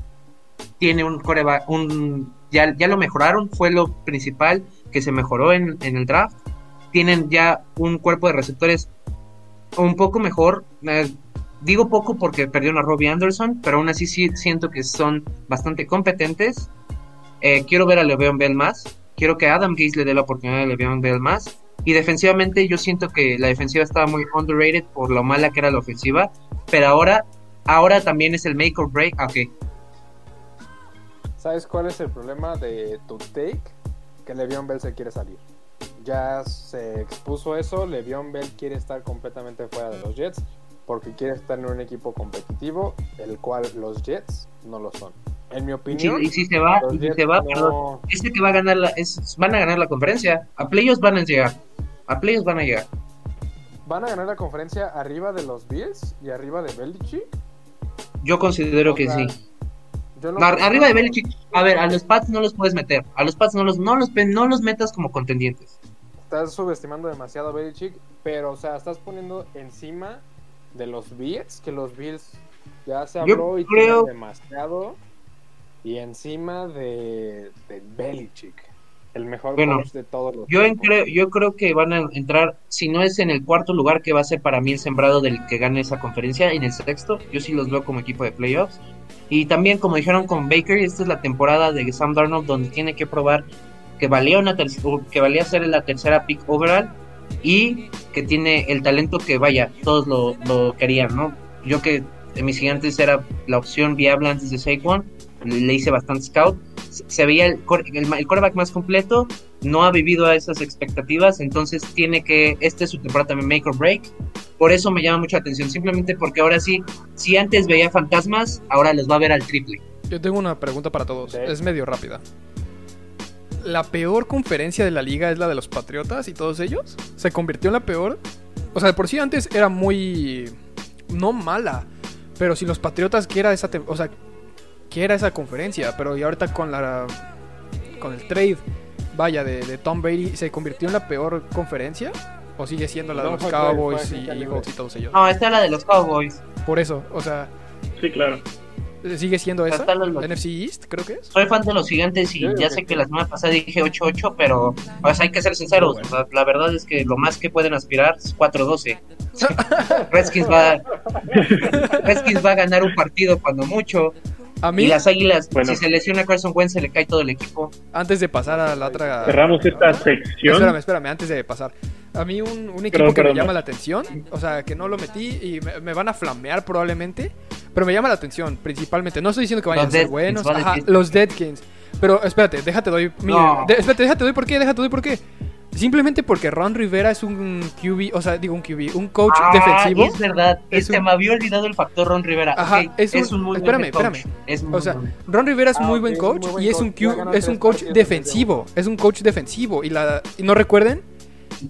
tiene un coreback, un, ya, ya lo mejoraron, fue lo principal que se mejoró en, en el draft. Tienen ya un cuerpo de receptores un poco mejor. eh, digo poco porque perdieron a Robbie Anderson, pero aún así sí siento que son bastante competentes. Eh, quiero ver a Le'Veon Bell más. Quiero que Adam Gase le dé la oportunidad a Le'Veon Bell más. Y defensivamente yo siento que la defensiva estaba muy underrated por lo mala que era la ofensiva. Pero ahora, ahora también es el make or break. Ok, ¿Sabes cuál es el problema de tu take? Que Le'Veon Bell se quiere salir. Ya se expuso eso, Le'Veon Bell quiere estar completamente fuera de los Jets porque quiere estar en un equipo competitivo, el cual los Jets no lo son. En mi opinión, y si se va, y si Jets se va, no- perdón, este que va a ganar la, es, van a ganar la conferencia. A playoffs van a llegar. A playoffs van a llegar. van a ganar la conferencia arriba de los Bills y arriba de Belichick. Yo considero O que sí. Yo no arriba de Belichick, a ver, a los Pats no los puedes meter. A los Pats no los, no los, no los metas como contendientes. Estás subestimando demasiado a Belichick, pero o sea, estás poniendo encima de los Bills, que los Bills ya se Yo habló y creo- tienen demasiado, y encima de, de Belichick, el mejor Bueno, coach de todos los Yo, creo, yo creo que van a entrar, si no es en el cuarto lugar, que va a ser para mí el sembrado del que gane esa conferencia, en el sexto, yo sí los veo como equipo de playoffs. Y también, como dijeron con Baker, esta es la temporada de Sam Darnold donde tiene que probar que valía, una que valía ser la tercera pick overall y que tiene el talento que vaya, todos lo, lo querían, ¿no? Yo que de mis gigantes era la opción viable antes de Saquon, le, hice bastante scout, se, veía el, core- el, el más completo, no ha vivido a esas expectativas, entonces tiene que, este es su temporada también make or break, por eso me llama mucha atención, simplemente porque ahora sí, si antes veía fantasmas, ahora los va a ver al triple. Yo tengo una pregunta para todos. Es medio rápida. ¿La peor conferencia de la liga es la de los Patriotas y todos ellos? ¿Se convirtió en la peor? O sea, de por sí antes era muy... No mala. Pero si los Patriotas que era esa... O sea, que era esa conferencia. Pero y ahorita con la... Con el trade, vaya, de, de Tom Brady, ¿se convirtió en la peor conferencia? ¿O sigue siendo la de No, los fue Cowboys fue y agencia Eagles y todos ellos? No, esta es la de los Cowboys. Por eso, o sea, Sí, claro. ¿sigue siendo esa? Los- ¿La NFC East, creo que es? Soy fan de los gigantes y ya sé que la semana pasada dije 8-8, pero pues, hay que ser sinceros. Muy o sea, la verdad es que lo más que pueden aspirar es 4-12. Redskins va, Redskins va a ganar un partido cuando mucho. A mí, Y las águilas, Bueno. si se lesiona Carson Wentz, se le cae todo el equipo. antes de pasar a la otra... Cerramos esta sección. Espérame, espérame, antes de pasar. A mí un, un equipo Perdón, que me llama la atención, o sea, que no lo metí y me, me van a flamear probablemente, pero me llama la atención principalmente. No estoy diciendo que vayan Los a ser buenos, vale, ajá, los Deadkins. Pero espérate, déjate doy mi- No. de- espérate, déjate doy por qué, déjate doy por qué. Simplemente porque Ron Rivera es un QB, o sea, digo un QB, un coach Ah, defensivo. Es verdad, Es es que un- me había olvidado el factor Ron Rivera. Ajá, Ok, es un- muy buen espérame, head coach. espérame. Es muy O sea, buen- Ron Rivera es Ah, muy buen es un coach muy buen y es un, Q- es un coach defensivo, es un coach defensivo y la y no recuerden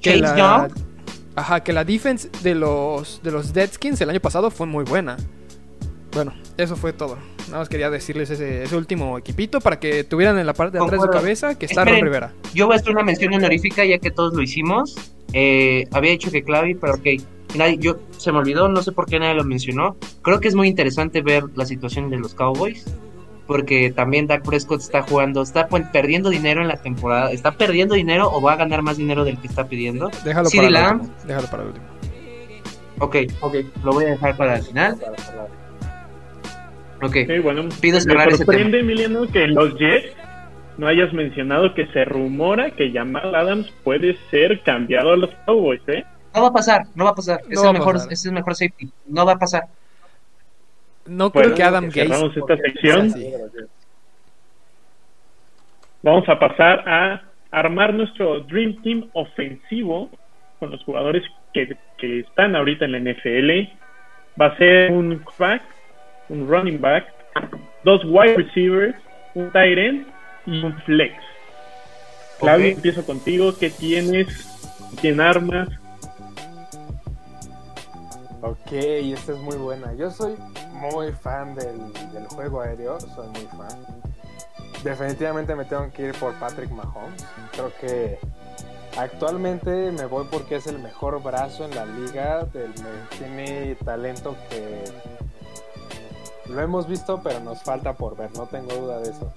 que James la, Young, Ajá, que la defense de los de los Deadskins el año pasado fue muy buena. Bueno, eso fue todo. Nada más quería decirles ese, ese último equipito para que tuvieran en la parte de atrás de su cabeza que está Ron. Rivera. yo voy a hacer una mención honorífica ya que todos lo hicimos. Eh, había dicho que Clavi, pero ok. Nadie, yo, se me olvidó, no sé por qué nadie lo mencionó. Creo que es muy interesante ver la situación de los Cowboys. Porque también Dak Prescott está jugando, está perdiendo dinero en la temporada. ¿Está perdiendo dinero o va a ganar más dinero del que está pidiendo? Déjalo para el último. Déjalo para el último. Ok, ok, lo voy a dejar para el final. Ok, Sí, bueno, Pido me cerrar ese sorprende, Emiliano, que en los Jets no hayas mencionado que se rumora que Jamal Adams puede ser cambiado a los Cowboys, ¿eh? no va a pasar, no va a pasar. No es, va a el mejor, pasar. es el mejor safety. No va a pasar. No Bueno, creo que Adam Gates. cerramos esta sección. Vamos a pasar a armar nuestro Dream Team ofensivo con los jugadores que, que están ahorita en la NFL. Va a ser un crack, un running back, dos wide receivers, un tight end y un flex. Claudio, empiezo contigo. ¿Qué tienes? ¿Quién armas? Ok, esta es muy buena. Yo soy muy fan del, del juego aéreo, soy muy fan. Definitivamente me tengo que ir por Patrick Mahomes. Creo que actualmente me voy porque es el mejor brazo en la liga. del- tiene talento que lo hemos visto, pero nos falta por ver. No tengo duda de eso.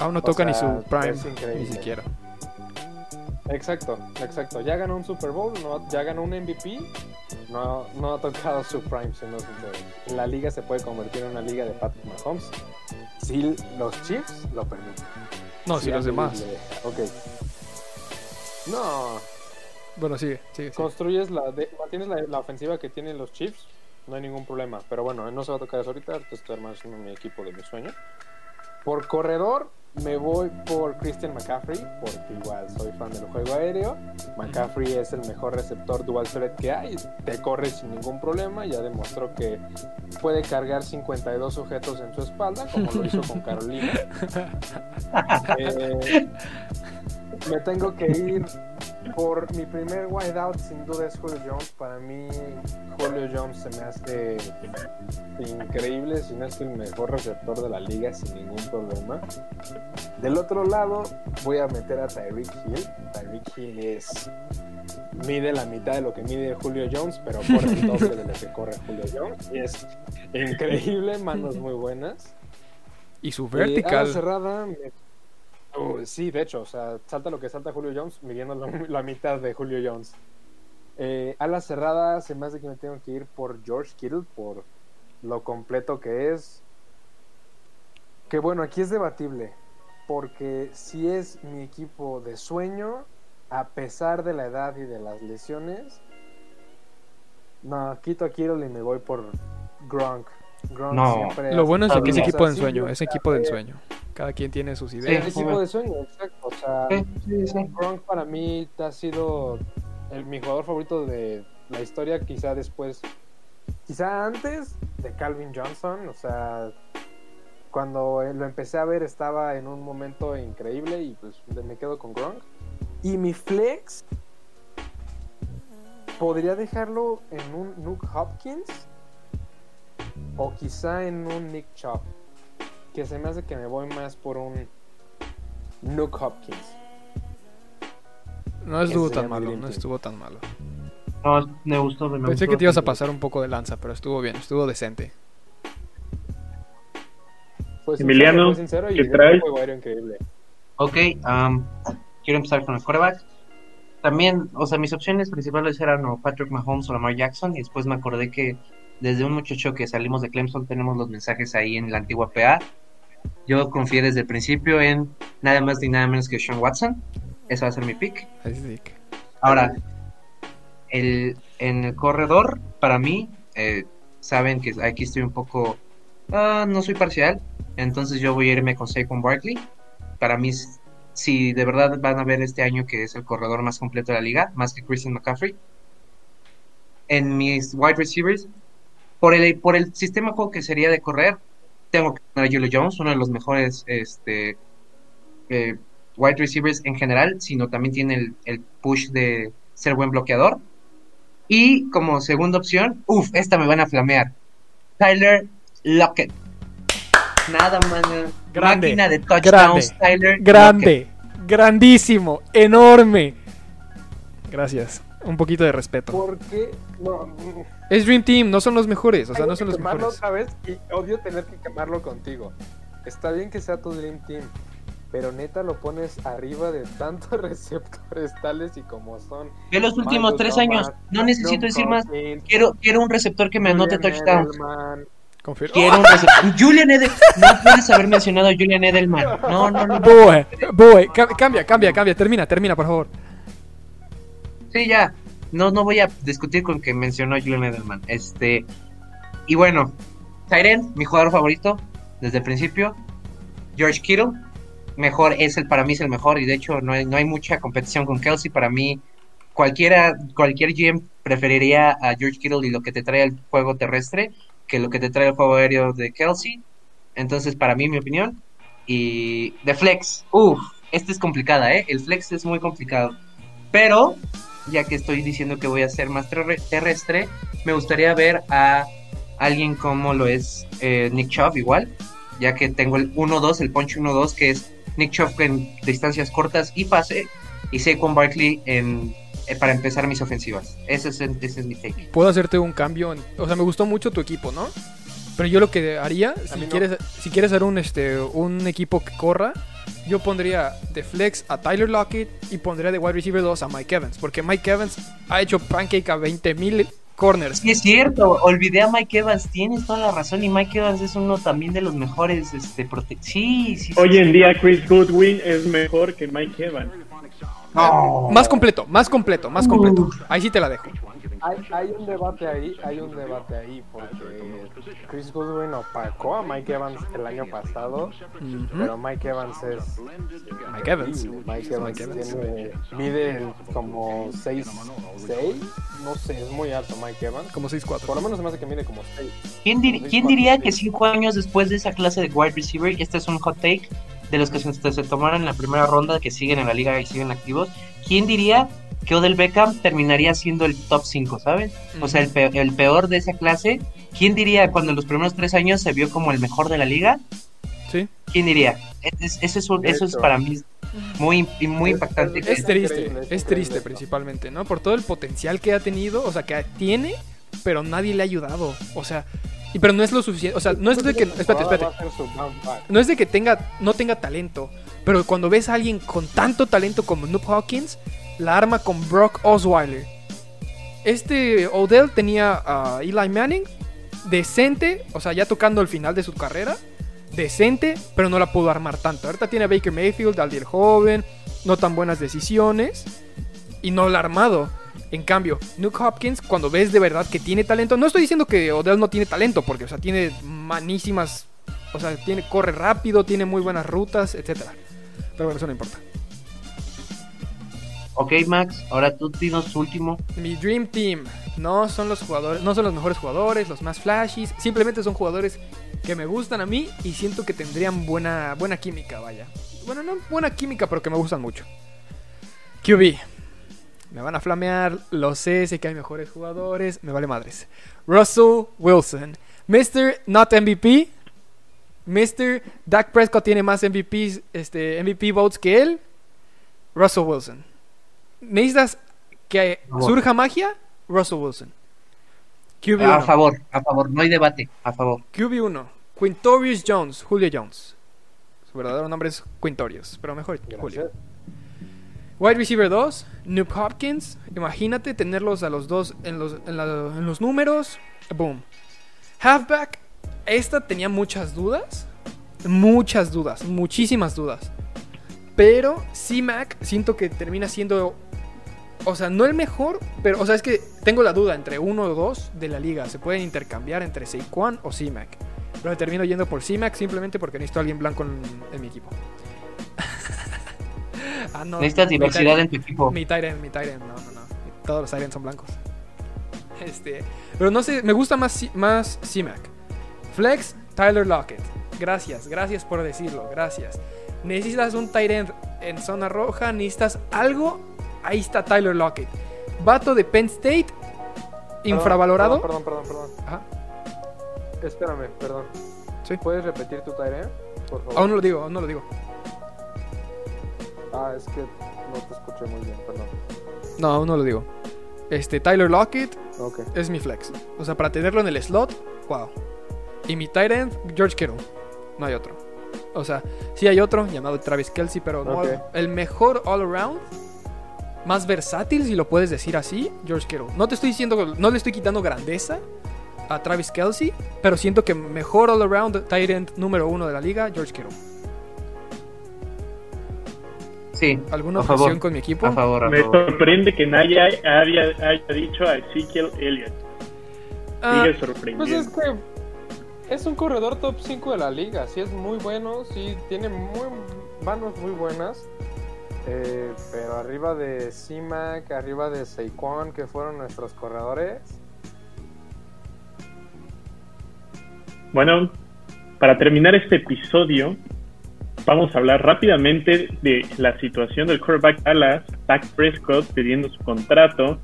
Aún no O toca ni su prime. Ni siquiera. Exacto, exacto. Ya ganó un Super Bowl, no, ya ganó un MVP. No, no ha tocado su prime, sincero. La liga se puede convertir en una liga de Patrick Mahomes si los Chiefs lo permiten. No, si los demás. le- Ok. No, Bueno, sigue, sigue. sigue. construyes la, de- mantienes la, la ofensiva que tienen los Chiefs, no hay ningún problema. Pero bueno, no se va a tocar eso ahorita, ahorita estoy armando mi equipo de mi sueño. Por corredor, me voy por Christian McCaffrey, porque igual soy fan del juego aéreo. McCaffrey es el mejor receptor dual threat que hay, te corre sin ningún problema, ya demostró que puede cargar 52 sujetos en su espalda, como lo hizo con Carolina. Eh, me tengo que ir por mi primer wideout, sin duda es Julio Jones. Para mí, Julio Jones se me hace increíble, si no es el mejor receptor de la liga sin ningún problema. Del otro lado, voy a meter a Tyreek Hill. Tyreek Hill es. Mide la mitad de lo que mide Julio Jones, pero corre el doble de lo que corre Julio Jones. Y es increíble, manos muy buenas. Y su Eh, vertical. cerrada. me- Oh, sí, de hecho, o sea, salta lo que salta Julio Jones, midiendo la, la mitad de Julio Jones. Eh, ala cerrada, se me hace que me tengo que ir por George Kittle, por lo completo que es. Que bueno, aquí es debatible, porque si es mi equipo de sueño, a pesar de la edad y de las lesiones, no, quito a Kittle y me voy por Gronk. Gronk No. siempre Lo bueno es que es equipo de ensueño, es equipo de ensueño. Cada quien tiene sus El ideas. equipo de sueño, exacto. O sea, Sí, sí, sí. Gronk para mí ha sido el, mi jugador favorito de la historia, quizá después, quizá antes de Calvin Johnson. O sea, cuando lo empecé a ver estaba en un momento increíble y pues me quedo con Gronk. Y mi flex podría dejarlo en un Nuke Hopkins o quizá en un Nick Chubb. Que se me hace que me voy más por un Nuke Hopkins. No estuvo tan malo, no estuvo tan malo. No, me gustó. me Pensé gustó que te ibas a pasar un poco de lanza, pero estuvo bien, estuvo decente. Fue sincero, Emiliano, sincero ¿qué traes? un juego aéreo increíble. Ok, am, quiero empezar con el quarterback. También, o sea, mis opciones principales eran o Patrick Mahomes o Lamar Jackson. Y después me acordé que desde un muchacho que salimos de Clemson tenemos los mensajes ahí en la antigua PA. Yo confié desde el principio en nada más ni nada menos que Sean Watson. Ese va a ser mi pick. Ahora, el, en el corredor, para mí, eh, saben que aquí estoy un poco. ah, no soy parcial, entonces yo voy a irme con Saquon Barkley. Para mí, si de verdad van a ver este año que es el corredor más completo de la liga, más que Christian McCaffrey. En mis wide receivers, por el, por el sistema de juego que sería de correr, tengo que poner a Julio Jones, uno de los mejores este, eh, wide receivers en general, sino también tiene el, el push de ser buen bloqueador. Y como segunda opción, uff, esta me van a flamear. Tyler Lockett. Nada más. Grande, Máquina de touchdowns, Tyler Lockett. Grande, grandísimo, enorme. Gracias. Un poquito de respeto. Porque no, Es Dream Team, no son los mejores, o sea, no son que los quemarlo mejores. otra vez y odio tener que quemarlo contigo. Está bien que sea tu Dream Team, pero neta lo pones arriba de tantos receptores tales y como son. Ve los últimos tres Thomas, años. No necesito John decir más. Quiero, quiero un receptor que me anote. Edelman. Confirmo. Quiero un receptor. Julian Edelman. No puedes haber mencionado a Julian Edelman. No, no, no. Boe, Boe, ca- cambia, cambia, cambia, termina, termina, por favor. Sí, ya. No, no voy a discutir con que mencionó Julian Edelman. Este. Y bueno, Tyren, mi jugador favorito desde el principio. George Kittle, mejor, es el, para mí es el mejor. Y de hecho, no hay, no hay mucha competición con Kelsey. Para mí, cualquiera, cualquier GM preferiría a George Kittle y lo que te trae el juego terrestre que lo que te trae el juego aéreo de Kelsey. Entonces, para mí, mi opinión. Y de flex, uff, esta es complicada, ¿eh? El flex es muy complicado. Pero, ya que estoy diciendo que voy a ser más terre- terrestre, me gustaría ver a alguien como lo es eh, Nick Chubb igual, ya que tengo el 1-2, el punch 1-2, que es Nick Chubb en distancias cortas y pase, y Saquon Barkley en, eh, para empezar mis ofensivas. Ese es, el- ese es mi take. Puedo hacerte un cambio. en- o sea, me gustó mucho tu equipo, ¿no? Pero yo lo que haría, si mí no. quieres, si quieres hacer un, este, un equipo que corra, yo pondría de flex a Tyler Lockett y pondría de wide receiver 2 a Mike Evans. Porque Mike Evans ha hecho pancake a 20.000 corners. Sí, es cierto, olvidé a Mike Evans, tienes toda la razón, y Mike Evans es uno también de los mejores, este, prote- sí, sí, sí. Hoy en día Chris Goodwin es mejor que Mike Evans. No. Más completo, más completo, más completo. Ahí sí te la dejo. Hay, hay un debate ahí, hay un debate ahí, porque Chris Goodwin opacó a Mike Evans el año pasado, pero Mike Evans es... Mike Evans. Mike Evans, Mike Evans. tiene- mide como 6, 6, no sé, es muy alto Mike Evans. Como 6-4. Por lo menos se me hace que mide como 6. ¿Quién, dir- quién diría que cinco años después de esa clase de wide receiver, este es un hot take de los que se, se tomaron en la primera ronda, que siguen en la liga y siguen activos, ¿quién diría que Odell Beckham terminaría siendo el top 5, ¿sabes? O sea, el peor, el peor de esa clase, ¿quién diría cuando en los primeros tres años se vio como el mejor de la liga? Sí. ¿Quién diría? Es- eso, es, eso es para mí muy, muy impactante. que- Es triste, increíble, es triste increíble. principalmente, ¿no? Por todo el potencial que ha tenido, o sea, que tiene, pero nadie le ha ayudado. O sea, y pero no es lo suficiente, o sea, no es de que, espérate, espérate, no es de que tenga, no tenga talento, pero cuando ves a alguien con tanto talento como Noob Hawkins, la arma con Brock Osweiler. Este Odell tenía a Eli Manning, decente, o sea, ya tocando el final de su carrera, decente, pero no la pudo armar tanto. Ahorita tiene a Baker Mayfield, Aldier joven, no tan buenas decisiones, y no la ha armado. En cambio, Nuke Hopkins, cuando ves de verdad que tiene talento, no estoy diciendo que Odell no tiene talento, porque, o sea, tiene manísimas O sea, tiene, corre rápido, tiene muy buenas rutas, etcétera. Pero bueno, eso no importa. Ok, Max, ahora tú dinos último. Mi Dream Team no son los jugadores, no son los mejores jugadores, los más flashies, simplemente son jugadores que me gustan a mí y siento que tendrían buena buena química, vaya. Bueno, no buena química, pero que me gustan mucho. QB. Me van a flamear, lo sé, sé que hay mejores jugadores, me vale madres. Russell Wilson. Mr. Not MVP. Mr. Dak Prescott tiene más MVPs, este, MVP votes que él. Russell Wilson. ¿Necesitas que surja magia? Russell Wilson. QB1. A favor, a favor, no hay debate, a favor. QB1. Quintorius Jones. Julio Jones. Su verdadero nombre es Quintorius, pero mejor Julio. Wide receiver 2, Nuke Hopkins. Imagínate tenerlos a los dos en los, en la- en los números. Boom. Halfback. Esta tenía muchas dudas. Muchas dudas. Muchísimas dudas. Pero C-Mac siento que termina siendo. O sea, no el mejor, pero. O sea, es que tengo la duda entre uno o dos de la liga. Se pueden intercambiar entre Saquon o C-Mac. Pero me termino yendo por C-Mac simplemente porque necesito a alguien blanco en, en mi equipo. ah, no. Necesitas diversidad en tu equipo. mi Tyrant, mi Tyrant, no, no, no. Todos los Tyrants son blancos. Este, pero no sé, me gusta más, más C-Mac. Flex, Tyler Lockett. Gracias, gracias por decirlo, gracias. Necesitas un Tyrant en zona roja, necesitas algo. Ahí está Tyler Lockett. Vato de Penn State, infravalorado. Perdón, perdón, perdón. perdón. Ajá. Espérame, perdón. Sí. ¿Puedes repetir tu tarea? Por favor. Aún no lo digo, aún no lo digo. Ah, es que no te escuché muy bien, perdón. No, aún no lo digo. Este, Tyler Lockett Ok. es mi flex. O sea, para tenerlo en el slot, wow. Y mi tight end, George Kittle. No hay otro. O sea, sí hay otro llamado Travis Kelsey, pero no Ok. el mejor all around, más versátil, si lo puedes decir así, George Kittle. No te estoy diciendo, no le estoy quitando grandeza a Travis Kelsey, pero siento que mejor all around tight end número uno de la liga, George Kittle. Sí, ¿Alguna favor, objeción con mi equipo? a favor, a Me favor. sorprende que nadie haya, haya dicho a Ezekiel Elliott. Ah, Sigue Pues sorprendiendo. es que es un corredor top 5 de la liga. Sí es muy bueno, sí tiene muy manos muy buenas. Eh, pero arriba de C-Mac, arriba de Saquon, que fueron nuestros corredores. Bueno, para terminar este episodio, vamos a hablar rápidamente de la situación del quarterback Dallas, Dak Prescott, pidiendo su contrato.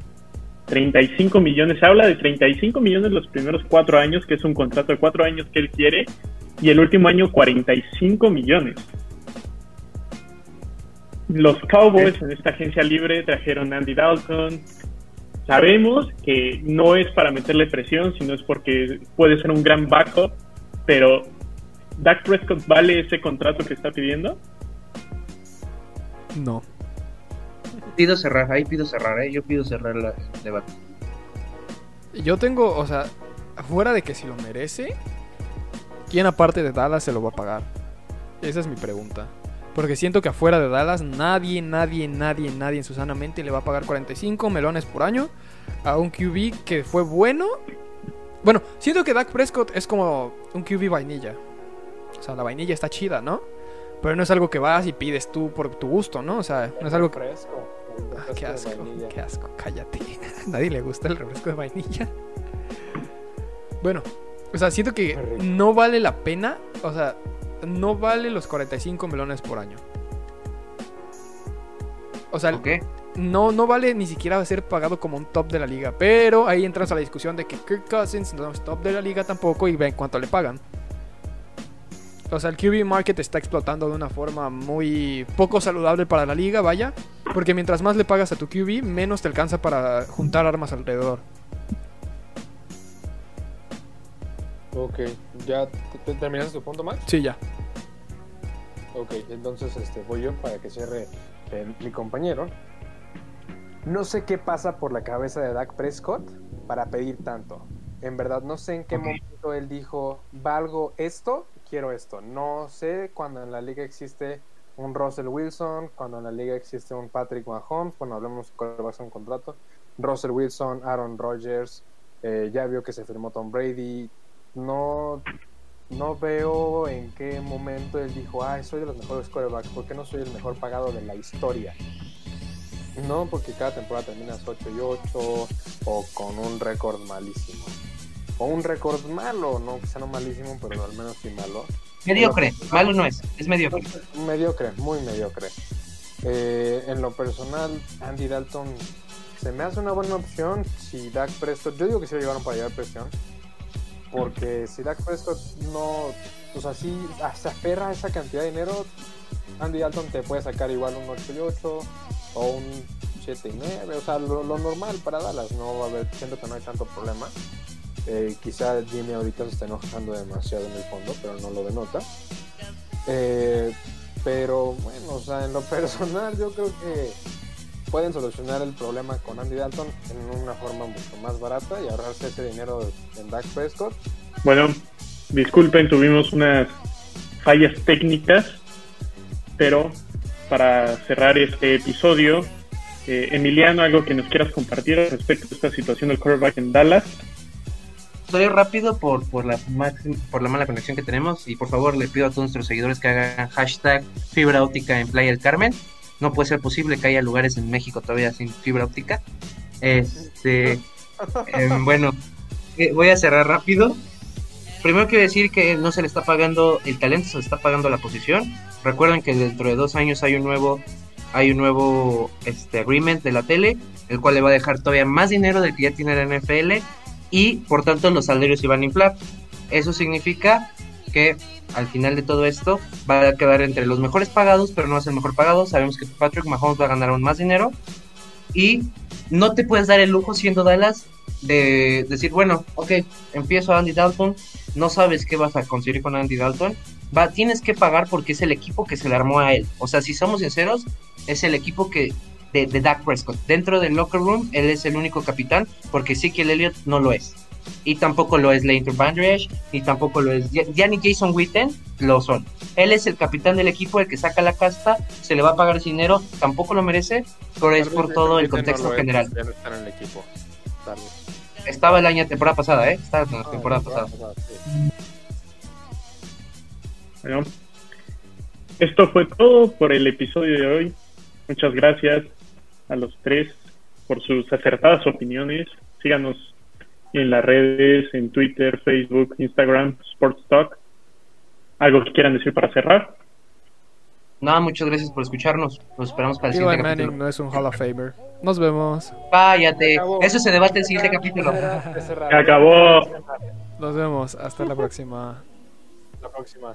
35 millones, se habla de 35 millones los primeros cuatro años, que es un contrato de cuatro años que él quiere, y el último año 45 millones. Los Cowboys en esta agencia libre trajeron a Andy Dalton. Sabemos que no es para meterle presión, sino es porque puede ser un gran backup, pero ¿Dak Prescott vale ese contrato que está pidiendo? no. Pido cerrar, ahí pido cerrar, ¿eh? yo pido cerrar el debate. Yo tengo, o sea, fuera de que si lo merece, ¿quién aparte de Dallas se lo va a pagar? Esa es mi pregunta. Porque siento que afuera de Dallas nadie, nadie, nadie, nadie en su sana mente le va a pagar 45 melones por año a un QB que fue bueno. Bueno, siento que Dak Prescott es como un QB vainilla. O sea, la vainilla está chida, ¿no? Pero no es algo que vas y pides tú por tu gusto, ¿no? O sea, no es algo que... Fresco. Ah, qué asco, qué asco, cállate. Nadie le gusta el refresco de vainilla. Bueno, o sea, siento que no vale la pena, o sea, no vale los 45 melones por año. O sea, ¿Ok? no, no vale ni siquiera ser pagado como un top de la liga. Pero ahí entras a la discusión de que Kirk Cousins no es top de la liga tampoco y ven cuánto le pagan. O sea, el QB market está explotando de una forma muy poco saludable para la liga, vaya. Porque mientras más le pagas a tu QB, menos te alcanza para juntar armas alrededor. Ok, ¿ya te- te- terminaste tu punto, Max? Sí, ya. Ok, entonces este, voy yo para que cierre el- mi compañero. No sé qué pasa por la cabeza de Dak Prescott para pedir tanto. En verdad, no sé en qué momento él dijo, valgo esto, quiero esto. No sé cuando en la liga existe un Russell Wilson, cuando en la liga existe un Patrick Mahomes, cuando hablamos de cuál va a ser un contrato. Russell Wilson, Aaron Rodgers, eh, ya vio que se firmó Tom Brady. No, no veo en qué momento él dijo, ah, soy de los mejores quarterbacks, ¿por qué no soy el mejor pagado de la historia? No, porque cada temporada terminas 8 y 8 o con un récord malísimo. O un récord malo, no quizá no malísimo, pero al menos sí malo. Mediocre, malo no es, es mediocre. Mediocre, muy mediocre. Eh, en lo personal, Andy Dalton se me hace una buena opción si Dak Prescott, yo digo que se lo llevaron para llevar presión, porque si Dak Prescott no, o sea, si se aferra a esa cantidad de dinero, Andy Dalton te puede sacar igual un 8 y 8 o un 7 y 9, o sea, lo, normal para Dallas, no va a haber, siento que no hay tanto problema. Eh, quizá Jimmy ahorita se está enojando demasiado en el fondo, pero no lo denota. Eh, pero bueno, o sea, en lo personal yo creo que pueden solucionar el problema con Andy Dalton en una forma mucho más barata y ahorrarse ese dinero en Dak Prescott. Bueno, disculpen, tuvimos unas fallas técnicas, pero para cerrar este episodio, eh, Emiliano, algo que nos quieras compartir respecto a esta situación del quarterback en Dallas. Soy rápido por, por, la por la mala conexión que tenemos y por favor le pido a todos nuestros seguidores que hagan hashtag fibra óptica en Playa del Carmen. No puede ser posible que haya lugares en México todavía sin fibra óptica. Este, em, bueno, eh, voy a cerrar rápido. Primero quiero decir que no se le está pagando el talento, se le está pagando la posición. Recuerden que dentro de dos años hay un nuevo, hay un nuevo este, agreement de la tele, el cual le va a dejar todavía más dinero del que ya tiene la NFL y por tanto los salarios iban a inflar. Eso significa que al final de todo esto va a quedar entre los mejores pagados, pero no es el mejor pagado. Sabemos que Patrick Mahomes va a ganar aún más dinero y no te puedes dar el lujo siendo Dallas de decir, bueno, ok, empiezo a Andy Dalton, no sabes qué vas a conseguir con Andy Dalton, va, tienes que pagar porque es el equipo que se le armó a él. O sea, si somos sinceros, es el equipo que de, de Dak Prescott. Dentro del locker room, él es el único capitán, porque Ezekiel Elliott no lo es. Y tampoco lo es Leighton Bandridge, ni tampoco lo es. Ya, ni Jason Witten lo son. Él es el capitán del equipo, el que saca la casta, se le va a pagar ese dinero, tampoco lo merece, pero es por todo el contexto general. Estaba el año temporada pasada, ¿eh? Estaba en la temporada pasada. Bueno, esto fue todo por el episodio de hoy. Muchas gracias a los tres por sus acertadas opiniones. Síganos en las redes, en Twitter, Facebook, Instagram, Sports Talk. ¿Algo que quieran decir para cerrar? Nada, muchas gracias por escucharnos. Nos esperamos para el siguiente Manning capítulo. no es un Hall of Famer. Nos vemos. Váyate. Eso se debate en el siguiente capítulo. Se acabó. Nos vemos. Hasta la próxima. La próxima.